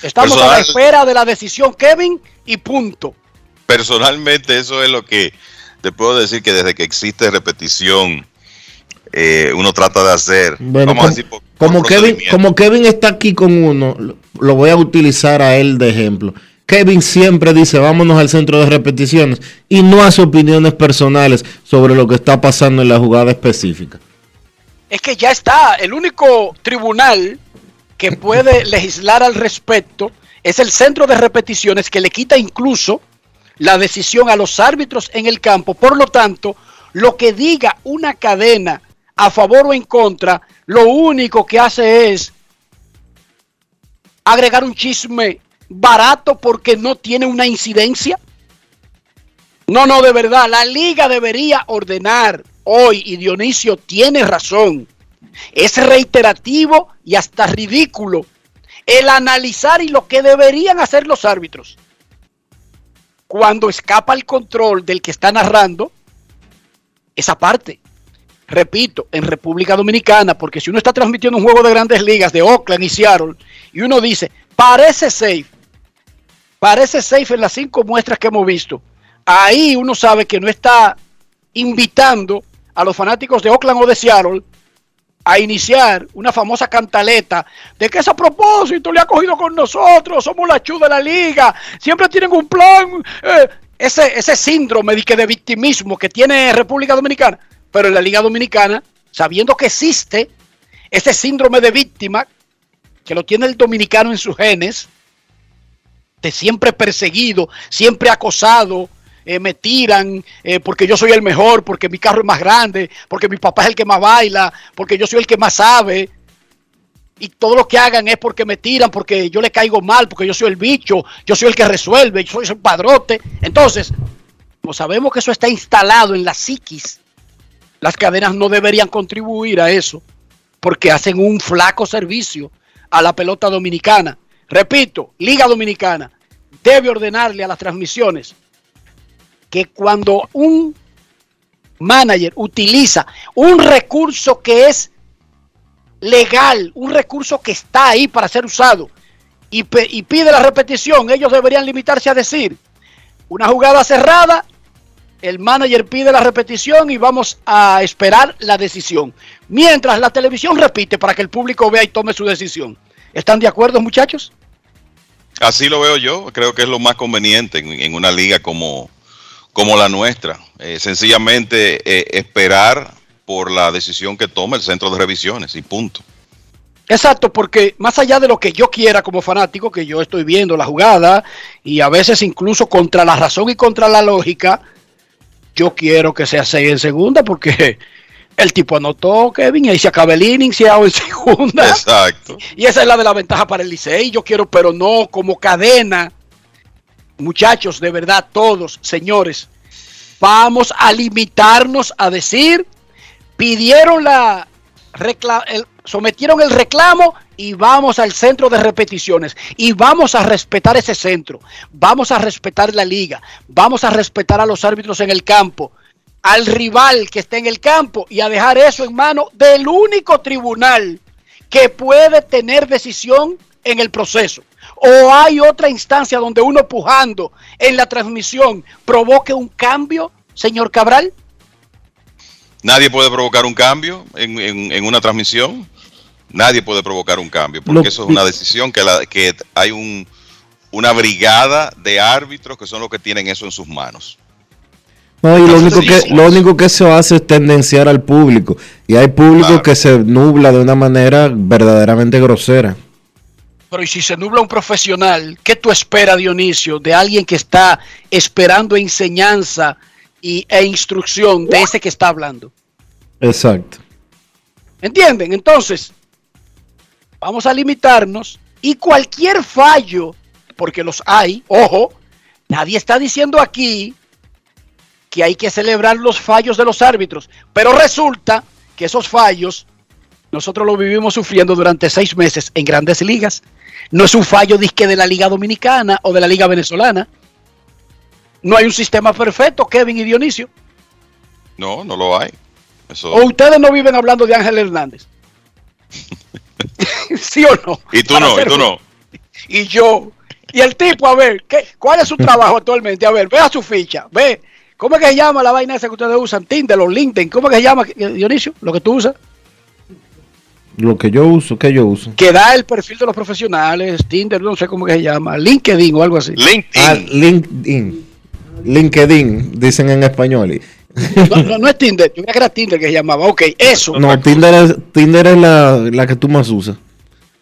Estamos a la espera de la decisión, Kevin, y punto. Personalmente eso es lo que te puedo decir que desde que existe repetición eh, uno trata de hacer. Bueno, Vamos a como, decir, por- como por Kevin, como Kevin está aquí con uno, lo- lo voy a utilizar a él de ejemplo. Kevin siempre dice, vámonos al centro de repeticiones y no hace opiniones personales sobre lo que está pasando en la jugada específica. es que ya está. El único tribunal que puede *laughs* legislar al respecto es el centro de repeticiones que le quita incluso la decisión a los árbitros en el campo. Por lo tanto, lo que diga una cadena a favor o en contra, lo único que hace es agregar un chisme barato porque no tiene una incidencia. No, no, de verdad, la liga debería ordenar hoy, y Dionisio tiene razón, es reiterativo y hasta ridículo el analizar y lo que deberían hacer los árbitros. Cuando escapa el control del que está narrando, esa parte. Repito, en República Dominicana, porque si uno está transmitiendo un juego de grandes ligas de Oakland y Seattle, y uno dice, parece safe, parece safe en las cinco muestras que hemos visto, ahí uno sabe que no está invitando a los fanáticos de Oakland o de Seattle a iniciar una famosa cantaleta de que es a propósito le ha cogido con nosotros, somos la chu de la liga, siempre tienen un plan. eh, ese, ese síndrome de, de victimismo que tiene República Dominicana, pero en la Liga Dominicana, sabiendo que existe ese síndrome de víctima, que lo tiene el dominicano en sus genes, de siempre perseguido, siempre acosado, eh, me tiran eh, porque yo soy el mejor, porque mi carro es más grande, porque mi papá es el que más baila, porque yo soy el que más sabe. Y todo lo que hagan es porque me tiran, porque yo le caigo mal, porque yo soy el bicho, yo soy el que resuelve, yo soy el padrote. Entonces, como sabemos que eso está instalado en la psiquis, las cadenas no deberían contribuir a eso, porque hacen un flaco servicio a la pelota dominicana. Repito, Liga Dominicana debe ordenarle a las transmisiones que cuando un manager utiliza un recurso que es legal, un recurso que está ahí para ser usado y, pide la repetición, ellos deberían limitarse a decir una jugada cerrada, el manager pide la repetición y vamos a esperar la decisión. Mientras la televisión repite para que el público vea y tome su decisión. ¿Están de acuerdo, muchachos? Así lo veo yo, creo que es lo más conveniente en, en una liga como, como la nuestra. Eh, sencillamente eh, esperar por la decisión que tome el centro de revisiones y punto. Exacto, porque más allá de lo que yo quiera como fanático, que yo estoy viendo la jugada y a veces incluso contra la razón y contra la lógica, yo quiero que sea 6 en segunda porque *laughs* el tipo anotó, Kevin, y ahí se acaba el inning, se hago en segunda. Exacto. Y esa es la de la ventaja para el Licey. Yo quiero, pero no como cadena. Muchachos, de verdad, todos, señores, Vamos a limitarnos a decir, pidieron la el- sometieron el reclamo y vamos al centro de repeticiones. Y vamos a respetar ese centro, vamos a respetar la liga, vamos a respetar a los árbitros en el campo, al rival que esté en el campo y a dejar eso en mano del único tribunal que puede tener decisión en el proceso. O hay otra instancia donde uno pujando en la transmisión provoque un cambio, señor Cabral. Nadie puede provocar un cambio en, en- en una transmisión. Nadie puede provocar un cambio, porque Lo- eso es una decisión que, la- que hay un, una brigada de árbitros que son los que tienen eso en sus manos. No, y lo único, que, lo único que eso hace es tendenciar al público. Y hay público Claro. que se nubla de una manera verdaderamente grosera. Pero y si se nubla un profesional, ¿qué tú esperas, Dionisio, de alguien que está esperando enseñanza y, e instrucción de ese que está hablando? Exacto. ¿Entienden? Entonces, vamos a limitarnos y cualquier fallo, porque los hay, ojo, nadie está diciendo aquí que hay que celebrar los fallos de los árbitros, pero resulta que esos fallos nosotros los vivimos sufriendo durante seis meses en grandes ligas. No es un fallo disque de la Liga Dominicana o de la Liga Venezolana. No hay un sistema perfecto, Kevin y Dionisio. No, no lo hay. Eso- O ustedes no viven hablando de Ángel Hernández. *laughs* ¿Sí o no? y tú Para no, y tú no. y yo. Y el tipo, a ver, ¿qué, ¿cuál es su trabajo actualmente? A ver, vea su ficha, ve. ¿Cómo es que se llama la vaina esa que ustedes usan? Tinder o LinkedIn. ¿Cómo es que se llama, Dionisio? Lo que tú usas. Lo que yo uso, que yo uso. Que da el perfil de los profesionales, Tinder, no sé cómo que se llama, LinkedIn o algo así. Ah, LinkedIn. LinkedIn, dicen en español. Y- No, no, no es Tinder, yo creo que era Tinder que se llamaba. Ok, eso. No, Tinder es, Tinder es la, la que tú más usas.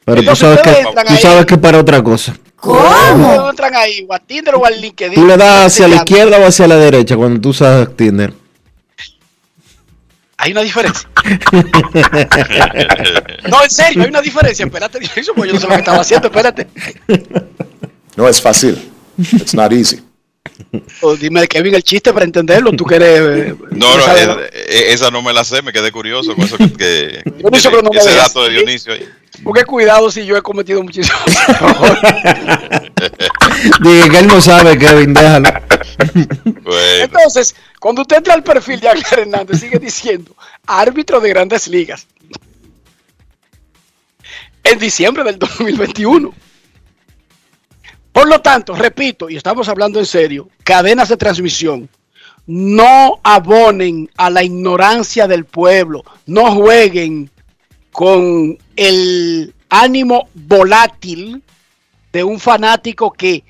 Pero tú sabes, que, tú sabes que para otra cosa. ¿Cómo? entran ahí? ¿O a Tinder o al LinkedIn? Tú le das hacia la izquierda o hacia la derecha cuando tú usas Tinder. Hay una diferencia. *laughs* No, en serio, hay una diferencia. Espérate, Dionisio, pues yo no sé lo que estaba haciendo, espérate. No es fácil. It's not easy. O dime, Kevin, el chiste para entenderlo. Tú que eres. eh, No, no, eh, eh, esa no me la sé, me quedé curioso con eso que, que- no me ese dato de Dionisio ahí. Porque cuidado si yo he cometido muchísimos *laughs* Dije que él no sabe, Kevin, déjalo. Entonces, cuando usted entra al perfil de Ángel Hernández, sigue diciendo árbitro de grandes ligas. En diciembre del 2021. Por lo tanto, repito, y estamos hablando en serio, cadenas de transmisión, no abonen a la ignorancia del pueblo, no jueguen con el ánimo volátil de un fanático que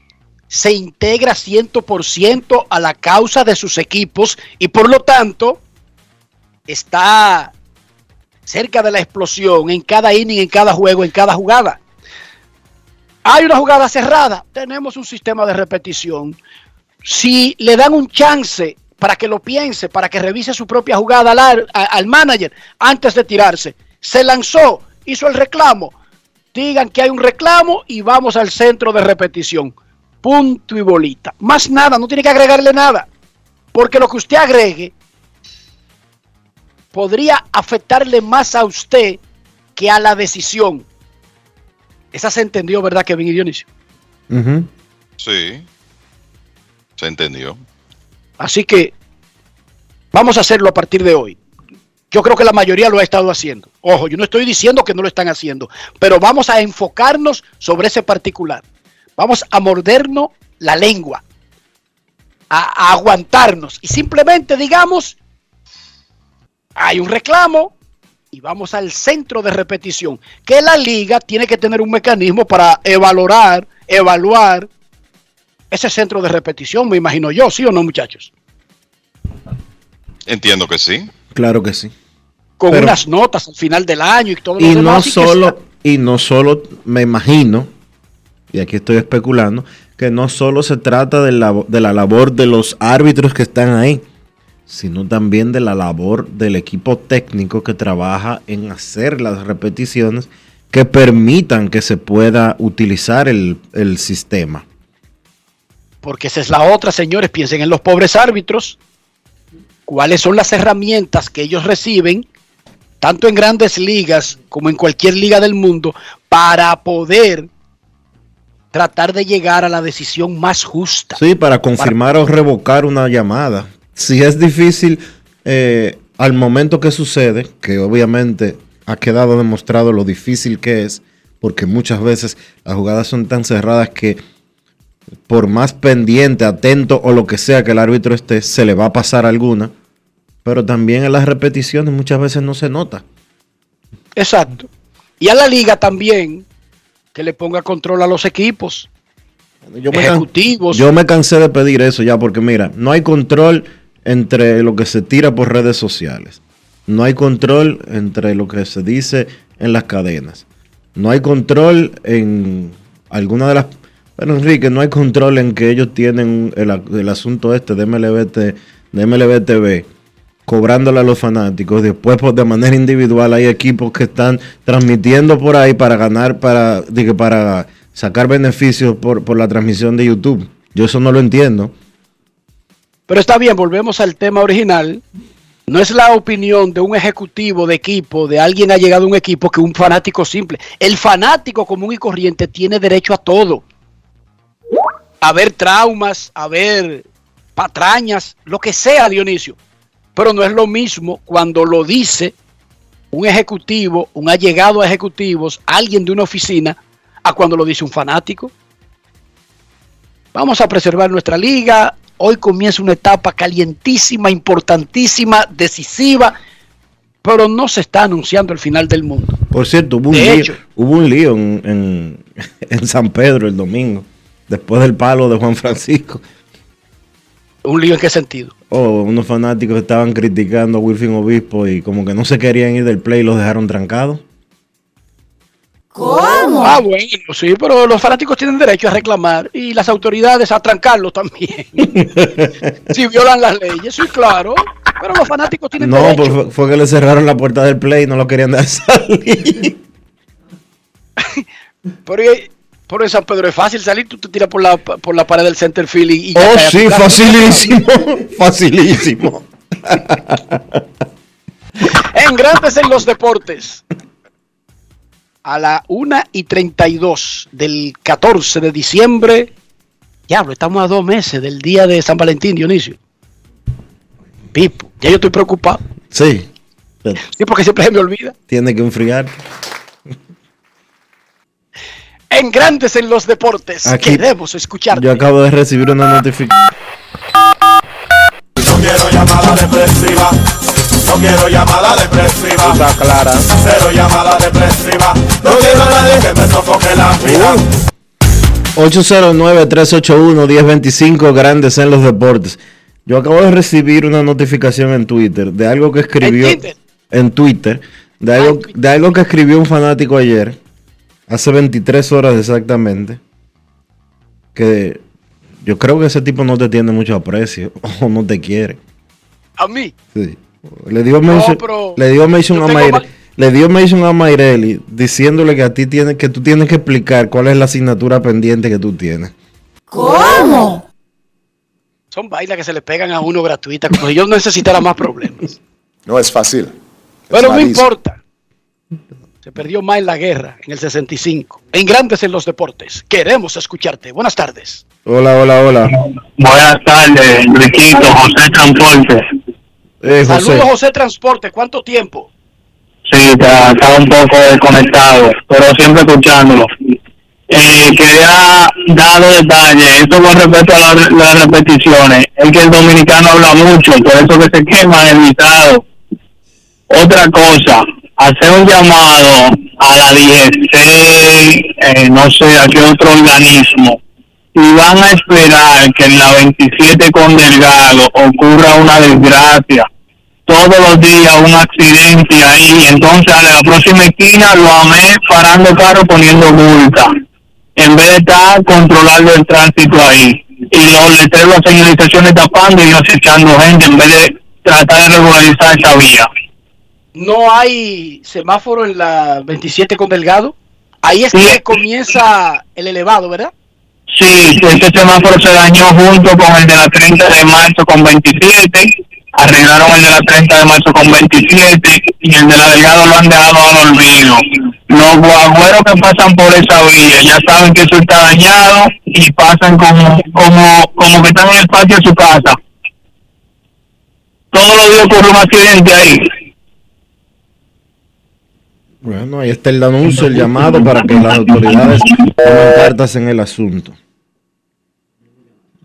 se integra 100% a la causa de sus equipos y por lo tanto está cerca de la explosión en cada inning, en cada juego, en cada jugada. Hay una jugada cerrada, tenemos un sistema de repetición. Si le dan un chance para que lo piense, para que revise su propia jugada al, manager antes de tirarse, se lanzó, hizo el reclamo, digan que hay un reclamo y vamos al centro de repetición. Punto y bolita. Más nada, no tiene que agregarle nada. Porque lo que usted agregue podría afectarle más a usted que a la decisión. Esa se entendió, ¿verdad, Kevin y Dionisio? Sí, se entendió. Así que vamos a hacerlo a partir de hoy. Yo creo que la mayoría lo ha estado haciendo. Ojo, yo no estoy diciendo que no lo están haciendo, pero vamos a enfocarnos sobre ese particular. Vamos a mordernos la lengua, a, a aguantarnos y simplemente digamos, hay un reclamo y vamos al centro de repetición, que la liga tiene que tener un mecanismo para evaluar, evaluar ese centro de repetición, me imagino yo, ¿sí o no, muchachos? Entiendo que sí. Claro que sí. Con Pero- unas notas al final del año y todo lo Y no demás, que solo, y no solo, me imagino, y aquí estoy especulando, que no solo se trata de la, de la labor de los árbitros que están ahí, sino también de la labor del equipo técnico que trabaja en hacer las repeticiones que permitan que se pueda utilizar el, el sistema. Porque esa es la otra, señores. Piensen en los pobres árbitros cuáles son las herramientas que ellos reciben, tanto en grandes ligas como en cualquier liga del mundo, para poder tratar de llegar a la decisión más justa. Sí, para confirmar o revocar una llamada. Si es difícil eh, al momento que sucede, que obviamente ha quedado demostrado lo difícil que es, porque muchas veces las jugadas son tan cerradas que por más pendiente, atento o lo que sea que el árbitro esté, se le va a pasar alguna. Pero también en las repeticiones muchas veces no se nota. Exacto. Y a la liga también que le ponga control a los equipos. Yo me, can- ejecutivos. yo me cansé de pedir eso ya, porque mira, no hay control entre lo que se tira por redes sociales. No hay control entre lo que se dice en las cadenas. No hay control en alguna de las... Bueno, Enrique, no hay control en que ellos tienen el, el asunto este de MLB, de MLB TV cobrándole a los fanáticos. Después, pues, de manera individual, hay equipos que están transmitiendo por ahí para ganar, para, digo, para sacar beneficios por, por la transmisión de YouTube. Yo eso no lo entiendo. Pero está bien, volvemos al tema original. No es la opinión de un ejecutivo de equipo, de alguien ha llegado a un equipo, que un fanático simple. El fanático común y corriente tiene derecho a todo. A ver traumas, a ver patrañas, lo que sea, Dionisio. Pero no es lo mismo cuando lo dice un ejecutivo, un allegado a ejecutivos, alguien de una oficina, a cuando lo dice un fanático. Vamos a preservar nuestra liga. Hoy comienza una etapa calientísima, importantísima, decisiva, pero no se está anunciando el final del mundo. Por cierto, hubo un De lío, hecho. hubo un lío en, en- *laughs* en San Pedro el domingo, después del palo de Juan Francisco. ¿Un lío en qué sentido? Oh, unos fanáticos estaban criticando a Wilfin Obispo y como que no se querían ir del play y los dejaron trancados. ¿Cómo? Ah, bueno, sí, pero los fanáticos tienen derecho a reclamar y las autoridades a trancarlos también. *laughs* si violan las leyes, sí, claro. Pero los fanáticos tienen No, derecho. pues fue, fue que le cerraron la puerta del play y no lo querían dejar *laughs* salir. *laughs* Pero, pero en San Pedro es fácil salir, tú te tiras por la, por la pared del center field y, y Oh, sí, facilísimo, *laughs* facilísimo. *laughs* En Grandes en los Deportes. A la 1 y 32 del 14 de diciembre. Diablo, estamos a dos meses del día de San Valentín, Dionisio. Pipo, ya yo estoy preocupado. Sí, Sí, porque siempre se me olvida. tiene que enfriar. En Grandes en los Deportes. Aquí- Queremos escuchar. Yo acabo de recibir una notificación. No quiero llamada depresiva. No quiero llamada depresiva. Está clara. Cero llamada depresiva. No quiero a nadie que me sofoque la vida. 809-381-1025, grandes en los deportes. Yo acabo de recibir una notificación en Twitter de algo que escribió ¿En Twitter? en Twitter, de algo, de algo que escribió un fanático ayer, hace 23 horas exactamente, que yo creo que ese tipo no te tiene mucho aprecio *laughs* o no te quiere. A mí. Sí. Le dio pero le dio mention yo a tengo Mayre- ma- le dio mention a Mayreli diciéndole que a ti tienes que tú tienes que explicar cuál es la asignatura pendiente que tú tienes. ¿Cómo? Son vainas que se le pegan a uno gratuitas, como si yo necesitara más problemas. No es fácil. Pero no importa. Se perdió más en la guerra, en el 65. En Grandes en los Deportes. Queremos escucharte. Buenas tardes. Hola, hola, hola. Buenas tardes, Enriquito, José Transporte. Eh, José. Saludos, José Transporte. ¿Cuánto tiempo? Sí, está, está un poco desconectado, pero siempre escuchándolo. Eh, quería dar dos detalles, esto con respecto a la- las repeticiones. Es que el dominicano habla mucho, por eso que se quema el invitado. Otra cosa, hacer un llamado a la 16, eh, no sé a qué otro organismo, y van a esperar que en la 27 con Delgado ocurra una desgracia todos los días un accidente ahí, entonces a la próxima esquina lo amé parando carro poniendo multa, en vez de estar controlando el tránsito ahí, y los letreros, señalizaciones tapando y acechando gente, en vez de tratar de regularizar esa vía. No hay semáforo en la 27 con Delgado. Ahí es que comienza el elevado, ¿verdad? Sí, ese semáforo se dañó junto con el de la 30 de marzo con 27, arreglaron el de la 30 de marzo con 27 y el de la Delgado lo han dejado al olvido. Los guagüeros que pasan por esa vía ya saben que eso está dañado y pasan como, como, como que están en el patio de su casa. Todos los días ocurre un accidente ahí. Bueno, ahí está el anuncio, el llamado para que las autoridades tomen cartas en el asunto.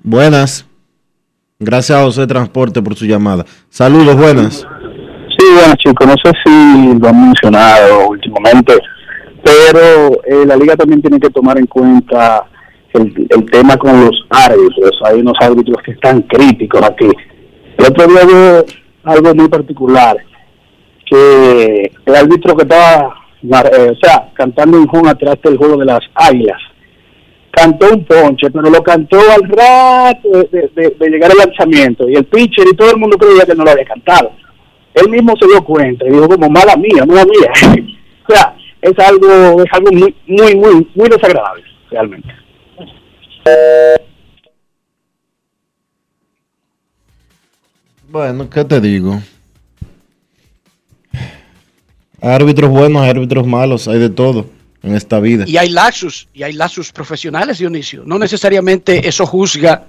Buenas. Gracias a José Transporte por su llamada. Saludos, buenas. Sí, bueno chicos, no sé si lo han mencionado últimamente, pero eh, la liga también tiene que tomar en cuenta el, tema con los árbitros. Hay unos árbitros que están críticos aquí. El otro día algo muy particular, que el árbitro que estaba, eh, o sea, cantando un juego atrás del juego de las águilas, cantó un ponche, pero lo cantó al rato de llegar al lanzamiento, y el pitcher y todo el mundo creía que no lo había cantado. Él mismo se dio cuenta y dijo como mala mía, mala mía. *laughs* o sea, es algo, es algo muy, muy, muy, muy desagradable, realmente. Bueno, ¿qué te digo? Hay árbitros buenos, hay árbitros malos, hay de todo en esta vida. Y hay lapsus, y hay lapsus profesionales, Dionisio. No necesariamente eso juzga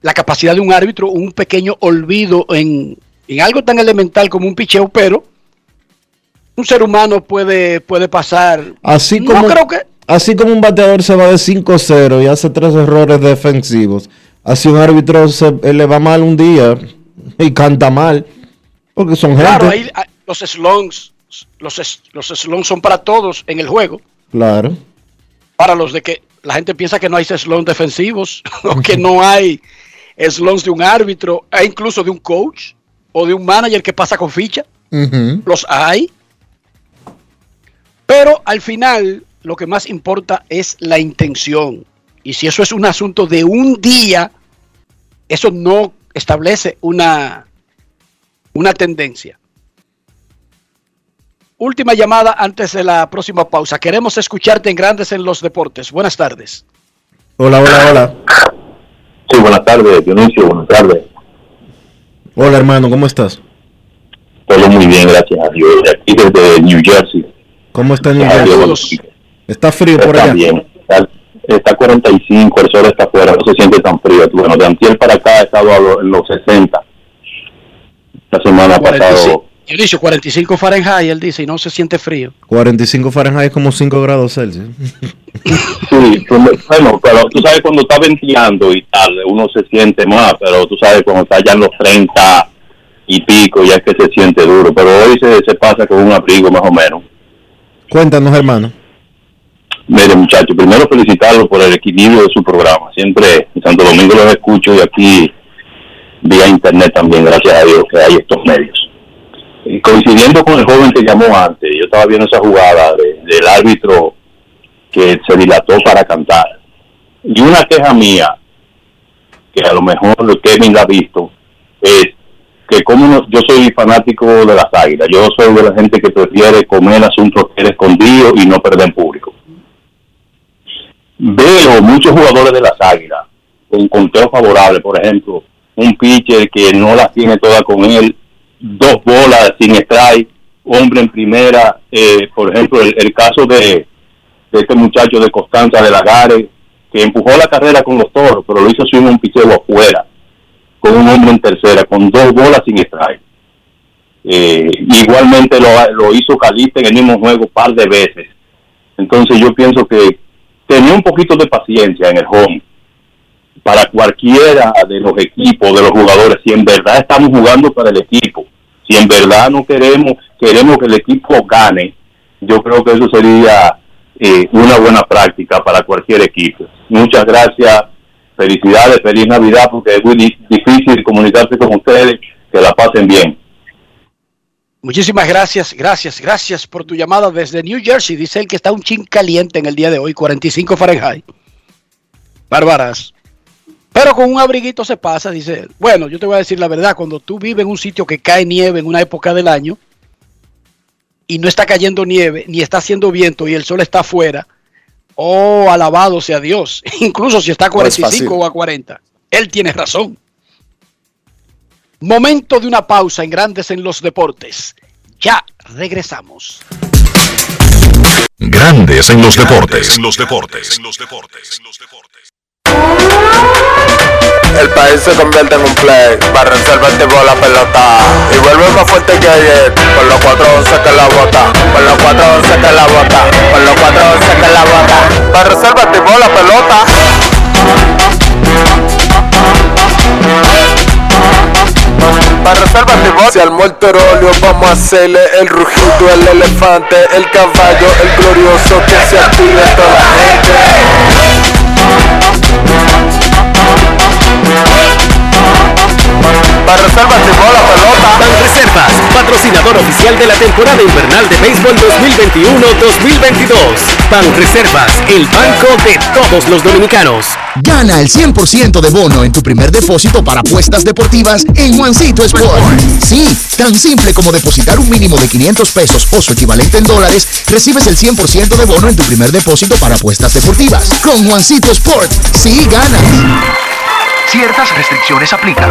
la capacidad de un árbitro, un pequeño olvido en, en algo tan elemental como un picheo, pero un ser humano puede, puede pasar. Así No como, creo que- así como un bateador se va de 5-0 y hace tres errores defensivos, así un árbitro se, le va mal un día y canta mal, porque son Claro, gente. ahí, ah, los slongs, los, los slongs son para todos en el juego. Claro. Para los de que la gente piensa que no hay slongs defensivos *laughs* o que no hay slongs de un árbitro, e incluso de un coach o de un manager que pasa con ficha. Los hay. Pero al final lo que más importa es la intención. Y si eso es un asunto de un día, eso no establece una, una tendencia. Última llamada antes de la próxima pausa. Queremos escucharte en Grandes en los Deportes. Buenas tardes. Hola, hola, hola. Sí, buenas tardes, Dionisio, buenas tardes. Hola, hermano, ¿cómo estás? Todo muy bien, gracias a Dios. Aquí desde New Jersey. ¿Cómo está New Jersey? ¿Está frío por Está allá? bien. Está, está 45, el sol está afuera, no se siente tan frío. Bueno, de antier para acá ha estado en los 60. La semana pasada 45, Dionisio, 45 Fahrenheit, él dice, y no se siente frío. 45 Fahrenheit es como 5 grados Celsius. *laughs* Sí, bueno, pero tú sabes cuando está ventilando y tal, uno se siente más, pero tú sabes cuando está ya en los 30 y pico, ya es que se siente duro, pero hoy se, se pasa con un abrigo más o menos. Cuéntanos, hermano. Mire, muchachos, primero felicitarlo por el equilibrio de su programa. Siempre en Santo Domingo los escucho y aquí vía internet también, gracias a Dios que hay estos medios. Y coincidiendo con el joven que llamó antes, yo estaba viendo esa jugada de- del árbitro que se dilató para cantar. Y una queja mía, que a lo mejor Kevin la ha visto, es que como no- yo soy fanático de las águilas, yo soy de la gente que prefiere comer asuntos escondidos y no perder en público. Veo muchos jugadores de las águilas con conteo favorable, por ejemplo, un pitcher que no las tiene todas con él, dos bolas sin strike, hombre en primera, eh, por ejemplo, el, caso de, de este muchacho de Constanza de Lagares, que empujó la carrera con los toros, pero lo hizo sin un picheo afuera, con un hombre en tercera, con dos bolas sin strike. Eh, igualmente lo, hizo Calista en el mismo juego un par de veces. Entonces yo pienso que tenía un poquito de paciencia en el home para cualquiera de los equipos, de los jugadores, si en verdad estamos jugando para el equipo, si en verdad no queremos, queremos que el equipo gane, yo creo que eso sería eh, una buena práctica para cualquier equipo. Muchas gracias, felicidades, feliz Navidad, porque es muy di- difícil comunicarse con ustedes, que la pasen bien. Muchísimas gracias, gracias, gracias por tu llamada desde New Jersey. Dice él que está un chin caliente en el día de hoy, 45 Fahrenheit. Bárbaras. Pero con un abriguito se pasa, dice él. Bueno, yo te voy a decir la verdad, cuando tú vives en un sitio que cae nieve en una época del año y no está cayendo nieve, ni está haciendo viento y el sol está afuera, oh, alabado sea Dios. *laughs* Incluso si está a No es 45 fácil. o a 40. Él tiene razón. Momento de una pausa en Grandes en los Deportes. Ya regresamos. Grandes en los deportes. En los deportes. En los deportes. El país se convierte en un play. Para reservar tipo la pelota. Y vuelve más fuerte que ayer. Con los 411 que la bota. Con los 411 que la bota. Con los 411 que la bota. Para reservar tipo la pelota. Para reservar tipo. Si al muerto vamos a hacerle el rugido, el elefante, el caballo, el glorioso que se active toda la gente. Para reservar tipo la pelota. Banreservas, patrocinador oficial de la temporada invernal de béisbol 2021-2022. Banreservas, el banco de todos los dominicanos. Gana el 100% de bono en tu primer depósito para apuestas deportivas en Juancito Sport. Sí, tan simple como depositar un mínimo de 500 pesos o su equivalente en dólares, recibes el 100% de bono en tu primer depósito para apuestas deportivas. Con Juancito Sport, sí ganas. Ciertas restricciones aplican.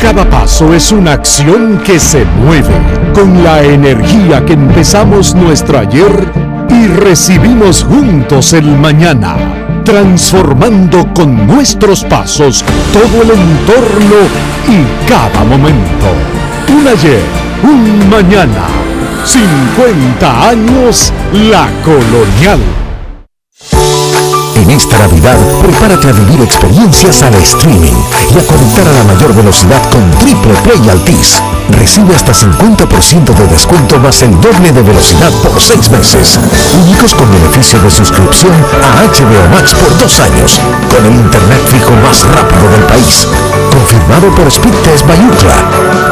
Cada paso es una acción que se mueve con la energía que empezamos nuestro ayer y recibimos juntos el mañana, transformando con nuestros pasos todo el entorno y cada momento. Un ayer, un mañana, 50 años la colonial. En esta Navidad, prepárate a vivir experiencias al streaming y a conectar a la mayor velocidad con Triple Play Altis. Recibe hasta 50% de descuento más el doble de velocidad por 6 meses. Únicos con beneficio de suscripción a HBO Max por 2 años, con el internet fijo más rápido del país. Confirmado por Speedtest Bayucla.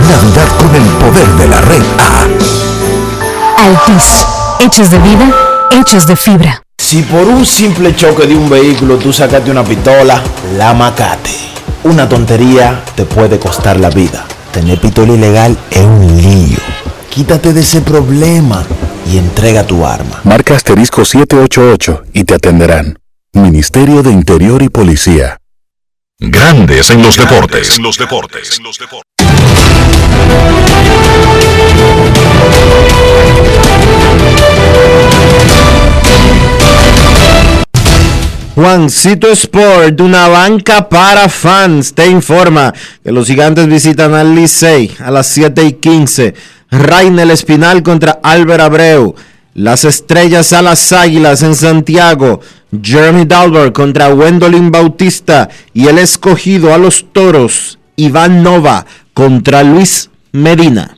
Navidad con el poder de la red A. Altis, hechos de vida, hechos de fibra. Si por un simple choque de un vehículo tú sacaste una pistola, la macate. Una tontería te puede costar la vida. Tener pistola ilegal es un lío. Quítate de ese problema y entrega tu arma. Marca asterisco 788 y te atenderán. Ministerio de Interior y Policía. Grandes en los deportes. En los deportes. En los deportes. Juancito Sport, una banca para fans, te informa que los gigantes visitan al Licey a las 7 y 15. Rainel Espinal contra Álvaro Abreu. Las estrellas a las águilas en Santiago. Jeremy Dalbert contra Wendolin Bautista. Y el escogido a los toros. Iván Nova contra Luis Medina.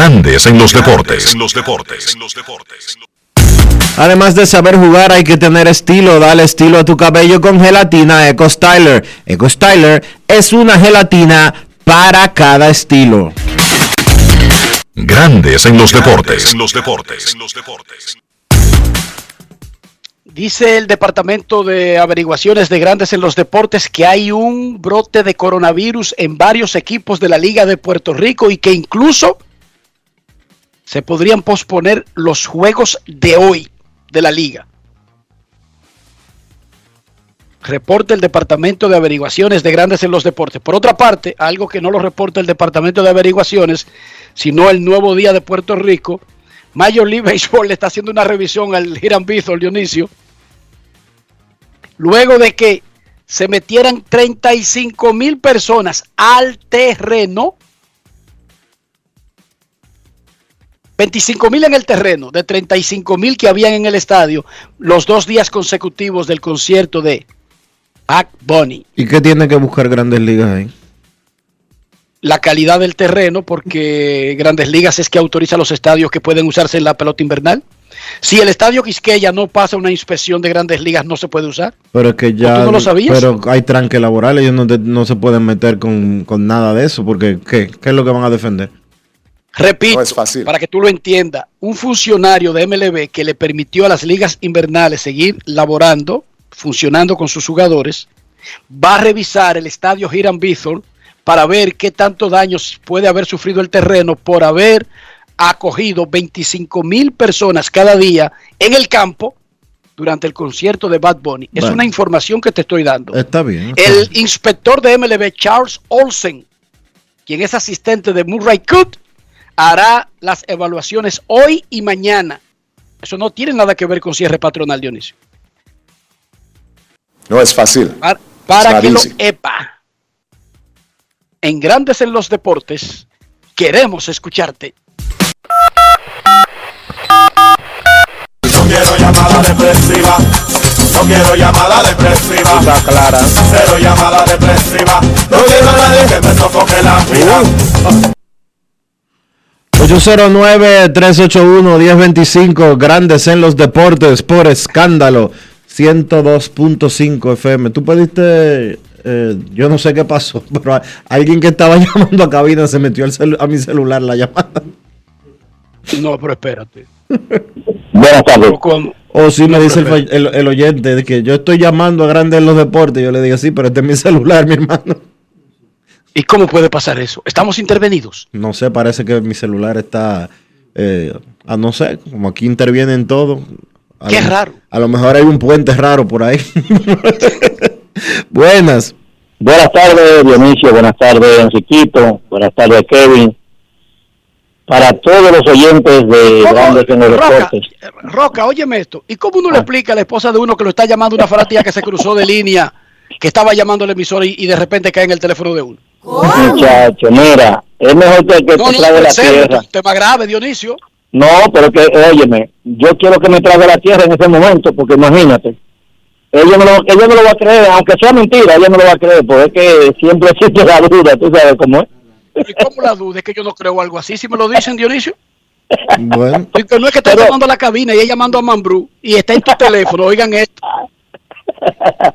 Grandes en los deportes. En los deportes. Además de saber jugar, hay que tener estilo. Dale estilo a tu cabello con gelatina Eco Styler. Eco Styler es una gelatina para cada estilo. Grandes en los deportes. En los deportes. Dice el Departamento de Averiguaciones de Grandes en los Deportes que hay un brote de coronavirus en varios equipos de la Liga de Puerto Rico y que incluso se podrían posponer los juegos de hoy de la liga. Reporta el Departamento de Averiguaciones de Grandes en los Deportes. Por otra parte, algo que no lo reporta el Departamento de Averiguaciones, sino el Nuevo Día de Puerto Rico, Major League Baseball le está haciendo una revisión al Hiram Bithorn, Dionisio, luego de que se metieran 35 mil personas al terreno, 25 mil en el terreno, de 35 mil que habían en el estadio, los dos días consecutivos del concierto de Back Bunny. ¿Y qué tiene que buscar Grandes Ligas ahí? La calidad del terreno, porque Grandes Ligas es que autoriza los estadios que pueden usarse en la pelota invernal. Si el estadio Quisqueya no pasa una inspección de Grandes Ligas, no se puede usar. Pero es que ya. ¿O tú no lo sabías? Pero hay tranque laboral, ellos no, te- no se pueden meter con, con nada de eso, porque ¿qué? ¿qué es lo que van a defender? Repito, No es fácil. para que tú lo entiendas, un funcionario de MLB que le permitió a las ligas invernales seguir laborando, funcionando con sus jugadores, va a revisar el estadio Hiram Bithorn para ver qué tanto daño puede haber sufrido el terreno por haber acogido 25 mil personas cada día en el campo durante el concierto de Bad Bunny. Es Bueno. una información que te estoy dando. Está bien. está El bien. inspector de MLB, Charles Olsen, quien es asistente de Murray Coot, hará las evaluaciones hoy y mañana. Eso no tiene nada que ver con cierre patronal, Dionisio. No es fácil. Para, para que lo epa. En Grandes en los Deportes, queremos escucharte. No quiero llamada depresiva. No quiero llamada depresiva. Está clara. Cero llamada depresiva. No quiero a nadie que me sofoque la vida. 809-381-1025, Grandes en los Deportes, por escándalo, 102.5 FM. Tú pediste, eh, yo no sé qué pasó, *laughs* pero alguien que estaba *laughs* llamando a cabina se metió al a mi celular la llamada. No, pero espérate. Buenas tardes. O sí me No, dice el, el- el oyente de que yo estoy llamando a Grandes en los Deportes. Yo le digo, sí, pero este es mi celular, mi hermano. ¿Y cómo puede pasar eso? Estamos intervenidos. No sé, parece que mi celular está, eh, ah, no sé, como aquí intervienen todo. A Qué lo- raro. A lo mejor hay un puente raro por ahí. *laughs* Buenas. Buenas tardes, Dionisio. Buenas tardes, Enriquito. Buenas tardes, Kevin. Para todos los oyentes de Grandes en los Roca, Deportes. Roca, óyeme esto. ¿Y cómo Ah. uno le explica a la esposa de uno que lo está llamando una fanática que se cruzó de línea, que estaba llamando al emisor y, y de repente cae en el teléfono de uno? Muchacho, mira, es mejor que, que No, te trague la serio, tierra. un tema grave, Dionisio. No, pero que, óyeme, yo quiero que me trague la tierra en ese momento, porque imagínate, ella no, lo, ella no lo va a creer, aunque sea mentira, ella no lo va a creer, porque es que siempre *laughs* existe la duda, tú sabes cómo es. ¿Y cómo la duda? Es que yo no creo algo así. Si me lo dicen, Dionisio. Bueno, *laughs* Y que no es que está llamando a la cabina y ella llamando a Mambrú y está en tu teléfono, oigan esto.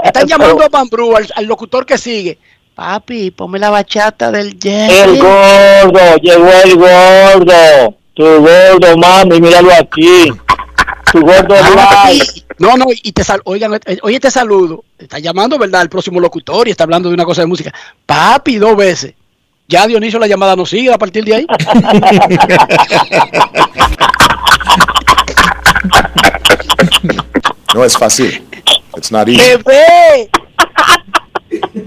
Están *laughs* llamando a Mambrú, al, al locutor que sigue. Papi, ponme la bachata del Jerry. El gordo, llegó el gordo, tu gordo, mami, míralo aquí, tu gordo live. No, no, y te sal, oigan, eh, oye, te saludo. Está llamando, ¿verdad? El próximo locutor y está hablando de una cosa de música. Papi, dos veces. Ya Dionisio la llamada no sigue a partir de ahí. *laughs* No es fácil. It's not easy. ¡Bebé!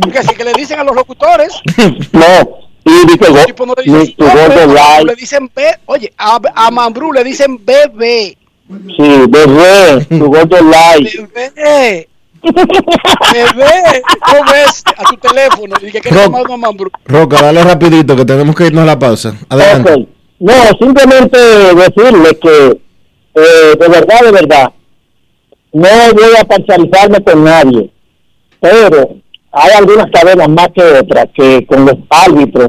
Porque así que le dicen a los locutores. *laughs* No, y dice, go- tipo no le dicen le be, oye, a, a Mambrú le dicen bebé. Sí, bebé, tu gordo live. Bebé. Bebé. ¿Cómo ves a tu teléfono? Y que llamar a Mambrú. Roca, dale rapidito que tenemos que irnos a la pausa. Adelante. No, simplemente decirle que, eh, de verdad, de verdad, no voy a parcializarme con nadie, pero hay algunas cadenas más que otras que con los árbitros,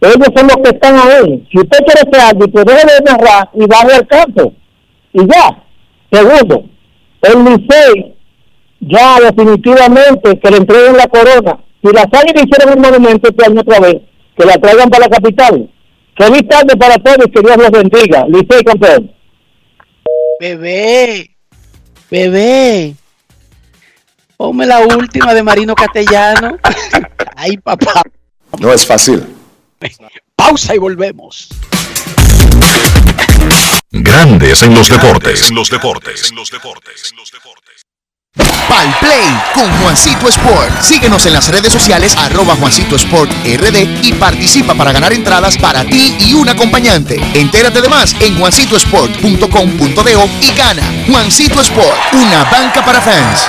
ellos son los que están ahí. Si usted quiere ser árbitro, deje de narrar y vaya al campo. Y ya. Segundo, el Licey ya definitivamente que le entreguen la corona. Si las águilas hicieron un monumento este otra vez, que la traigan para la capital. Feliz tarde para todos que Dios los bendiga. Licey campeón. Bebé. Bebé. Ponme la última de Marino Castellano. *laughs* Ay, papá. No es fácil. Pausa y volvemos. Grandes en los deportes. En los deportes. En los deportes. Pal Play con Juancito Sport. Síguenos en las redes sociales arroba Juancito Sport RD y participa para ganar entradas para ti y un acompañante. Entérate de más en juancitosport.com.de y gana. Juancito Sport, una banca para fans.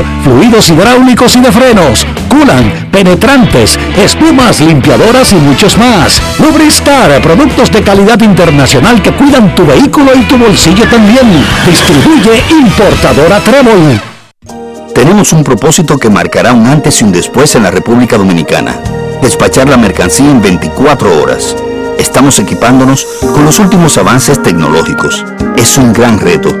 fluidos hidráulicos y de frenos, culan, penetrantes, espumas, limpiadoras y muchos más. Lubristar, productos de calidad internacional que cuidan tu vehículo y tu bolsillo también. Distribuye importadora Trébol. Tenemos un propósito que marcará un antes y un después en la República Dominicana. Despachar la mercancía en 24 horas. Estamos equipándonos con los últimos avances tecnológicos. Es un gran reto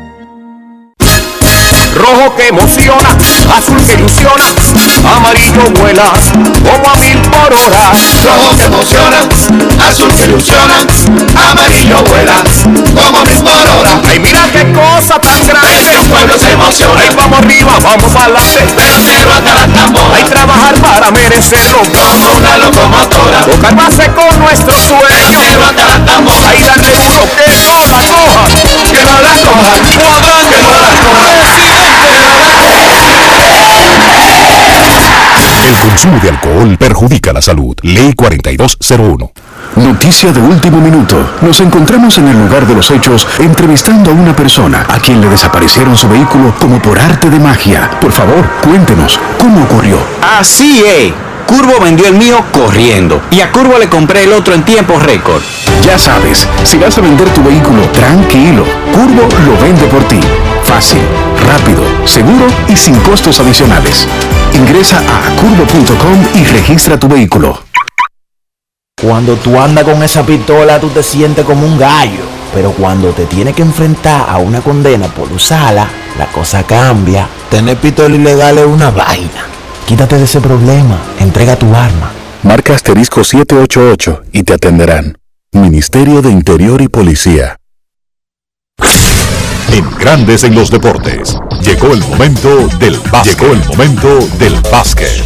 Rojo que emociona, azul que ilusiona, amarillo vuela como a mil por hora. Rojo que emociona, azul que ilusiona, amarillo vuela como a mil por hora. Ay, mira qué cosa tan grande. El pueblo se emociona. Ay, vamos arriba, vamos para adelante. Pero hasta la tambora. Hay trabajar para merecerlo. Como una locomotora. Tocar base con nuestro sueño. Pero hasta la tambora. Hay darle duro que no la coja. Que no la coja. Cuadrante. Que no la coja. Consumo de alcohol perjudica la salud. Ley 4201. Noticia de último minuto. Nos encontramos en el lugar de los hechos entrevistando a una persona a quien le desaparecieron su vehículo como por arte de magia. Por favor, cuéntenos, ¿cómo ocurrió? Así es. Curvo vendió el mío corriendo y a Curvo le compré el otro en tiempo récord. Ya sabes, si vas a vender tu vehículo, tranquilo. Curvo lo vende por ti. Fácil, rápido, seguro y sin costos adicionales. Ingresa a curvo.com y registra tu vehículo. Cuando tú andas con esa pistola, tú te sientes como un gallo. Pero cuando te tienes que enfrentar a una condena por usarla, la cosa cambia. Tener pistola ilegal es una vaina. Quítate de ese problema. Entrega tu arma. Marca asterisco 788 y te atenderán. Ministerio de Interior y Policía. En Grandes en los Deportes. Llegó el momento del básquet. Llegó el momento del básquet.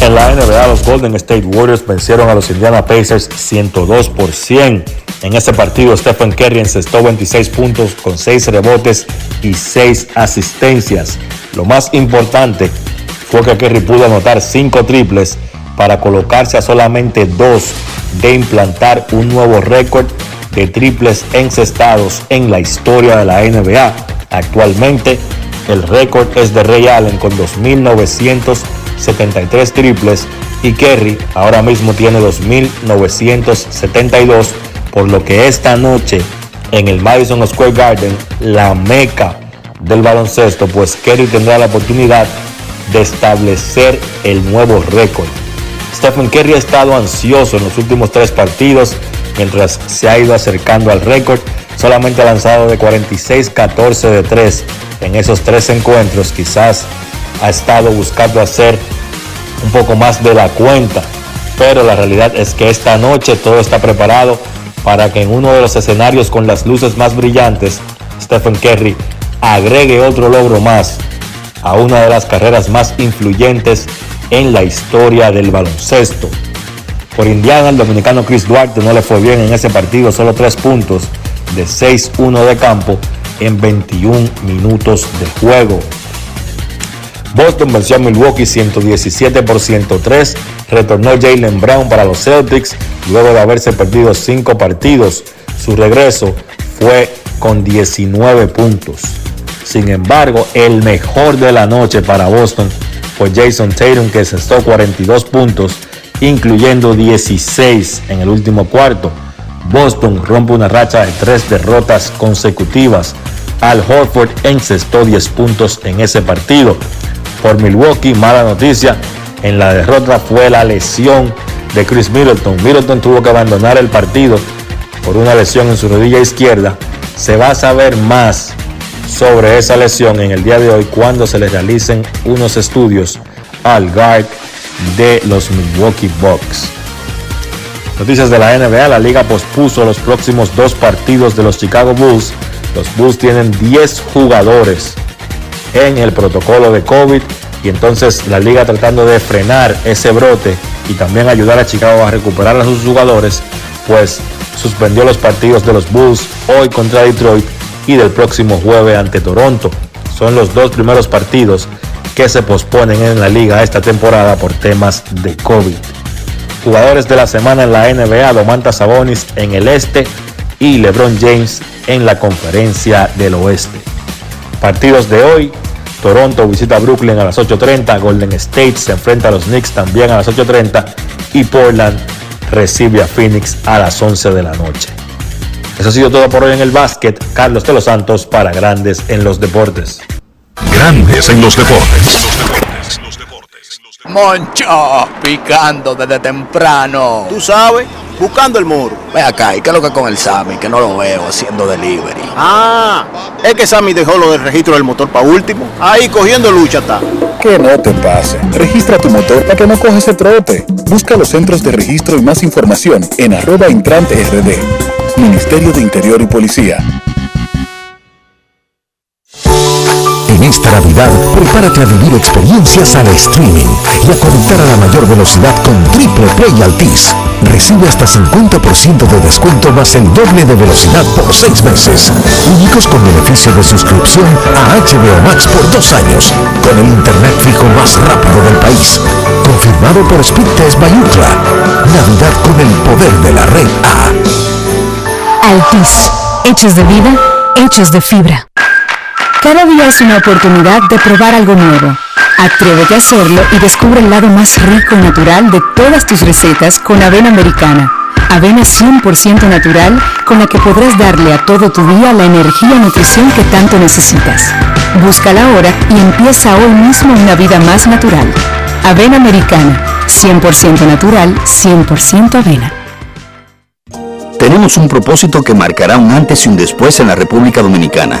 En la NBA, los Golden State Warriors vencieron a los Indiana Pacers 102 por 100. En ese partido, Stephen Curry encestó 26 puntos con 6 rebotes y 6 asistencias. Lo más importante fue que Curry pudo anotar 5 triples para colocarse a solamente 2 de implantar un nuevo récord de triples encestados en la historia de la NBA. Actualmente, el récord es de Ray Allen con 2.973 triples y Kerry ahora mismo tiene 2.972, por lo que esta noche en el Madison Square Garden, la meca del baloncesto, pues Kerry tendrá la oportunidad de establecer el nuevo récord. Stephen Curry ha estado ansioso en los últimos tres partidos mientras se ha ido acercando al récord. Solamente ha lanzado de 46-14 de 3 en esos tres encuentros. Quizás ha estado buscando hacer un poco más de la cuenta. Pero la realidad es que esta noche todo está preparado para que en uno de los escenarios con las luces más brillantes, Stephen Curry agregue otro logro más a una de las carreras más influyentes en la historia del baloncesto. Por Indiana, el dominicano Chris Duarte no le fue bien en ese partido, solo 3 puntos de 6-1 de campo en 21 minutos de juego. Boston venció a Milwaukee 117 por 103. Retornó Jalen Brown para los Celtics luego de haberse perdido 5 partidos. Su regreso fue con 19 puntos. Sin embargo, el mejor de la noche para Boston fue Jason Tatum que cestó 42 puntos incluyendo 16 en el último cuarto. Boston rompe una racha de tres derrotas consecutivas. Al Horford encestó 10 puntos en ese partido. Por Milwaukee, mala noticia, en la derrota fue la lesión de Chris Middleton. Middleton tuvo que abandonar el partido por una lesión en su rodilla izquierda. Se va a saber más sobre esa lesión en el día de hoy cuando se le realicen unos estudios al guard de los Milwaukee Bucks. Noticias de la NBA, la liga pospuso los próximos dos partidos de los Chicago Bulls. Los Bulls tienen 10 jugadores en el protocolo de COVID y entonces la liga tratando de frenar ese brote y también ayudar a Chicago a recuperar a sus jugadores, pues suspendió los partidos de los Bulls hoy contra Detroit y del próximo jueves ante Toronto. Son los dos primeros partidos que se posponen en la liga esta temporada por temas de COVID. Jugadores de la semana en la NBA, Domantas Sabonis en el este y LeBron James en la conferencia del oeste. Partidos de hoy, Toronto visita Brooklyn a las 8.30, Golden State se enfrenta a los Knicks también a las 8.30 y Portland recibe a Phoenix a las 11 de la noche. Eso ha sido todo por hoy en el básquet. Carlos de los Santos para Grandes en los Deportes. Grandes en los deportes. Moncho, picando desde temprano. Tú sabes, buscando el muro. Ve acá, ¿y qué es lo que con el Sammy? Que no lo veo haciendo delivery. Ah, es que Sammy dejó lo del registro del motor para último. Ahí cogiendo lucha está. Que no te pase. Registra tu motor para que no coges el trote. Busca los centros de registro y más información en arroba intrante rd. Ministerio de Interior y Policía. Esta Navidad, prepárate a vivir experiencias al streaming y a conectar a la mayor velocidad con Triple Play Altis. Recibe hasta 50% de descuento más el doble de velocidad por 6 meses. Únicos con beneficio de suscripción a HBO Max por 2 años, con el internet fijo más rápido del país. Confirmado por Speedtest by. Navidad con el poder de la red A. Altis, hechos de vida, hechos de fibra. Cada día es una oportunidad de probar algo nuevo. Atrévete a hacerlo y descubre el lado más rico y natural de todas tus recetas con avena americana. Avena 100% natural con la que podrás darle a todo tu día la energía y nutrición que tanto necesitas. Búscala ahora y empieza hoy mismo una vida más natural. Avena americana, 100% natural, 100% avena. Tenemos un propósito que marcará un antes y un después en la República Dominicana.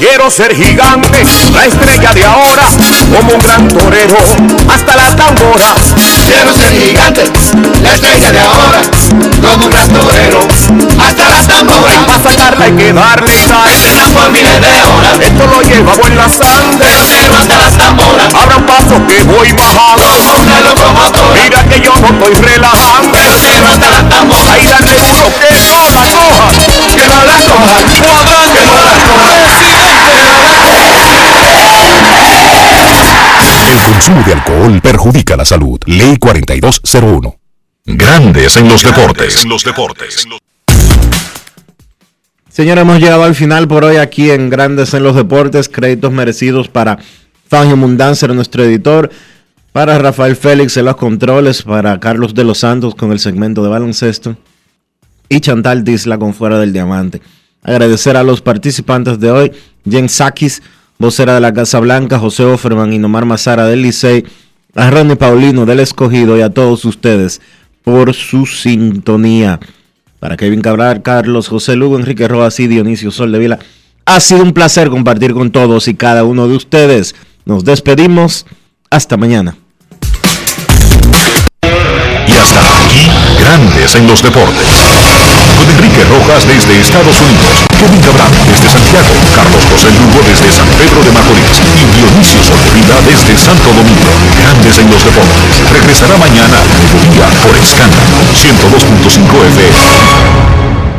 Quiero ser gigante, la estrella de ahora, como un gran torero, hasta las tamboras. Quiero ser gigante, la estrella de ahora, como un gran torero, hasta las tamboras. Para sacarla hay que darle sal, por miles de horas. Esto lo llevamos en la sangre, pero hasta las tamboras. Abra paso que voy bajando, una locomotora. Mira que yo no estoy relajando, pero hasta las tamboras. Ahí dale duro que no la coja, que no la coja, que no la coja. El consumo de alcohol perjudica la salud. Ley 4201. Grandes en los deportes. los deportes. Señores, hemos llegado al final por hoy aquí en Grandes en los Deportes. Créditos merecidos para Fangio Mundanzer, nuestro editor. Para Rafael Félix en los controles. Para Carlos de los Santos con el segmento de baloncesto. Y Chantal Disla con Fuera del Diamante. Agradecer a los participantes de hoy. Jen Sakis, vocera de la Casa Blanca. José Offerman y Nomar Mazara del Licey. A Ronnie Paulino del Escogido y a todos ustedes por su sintonía. Para Kevin Cabral, Carlos, José Lugo, Enrique Rojas y Dionisio Sol de Vila. Ha sido un placer compartir con todos y cada uno de ustedes. Nos despedimos. Hasta mañana. Y hasta aquí, Grandes en los deportes. Con Enrique Rojas desde Estados Unidos, Kevin Cabral desde Santiago, Carlos José Lugo desde San Pedro de Macorís y Dionisio Solterida desde Santo Domingo. Grandes en los deportes. Regresará mañana a mediodía por Escándalo 102.5 FM.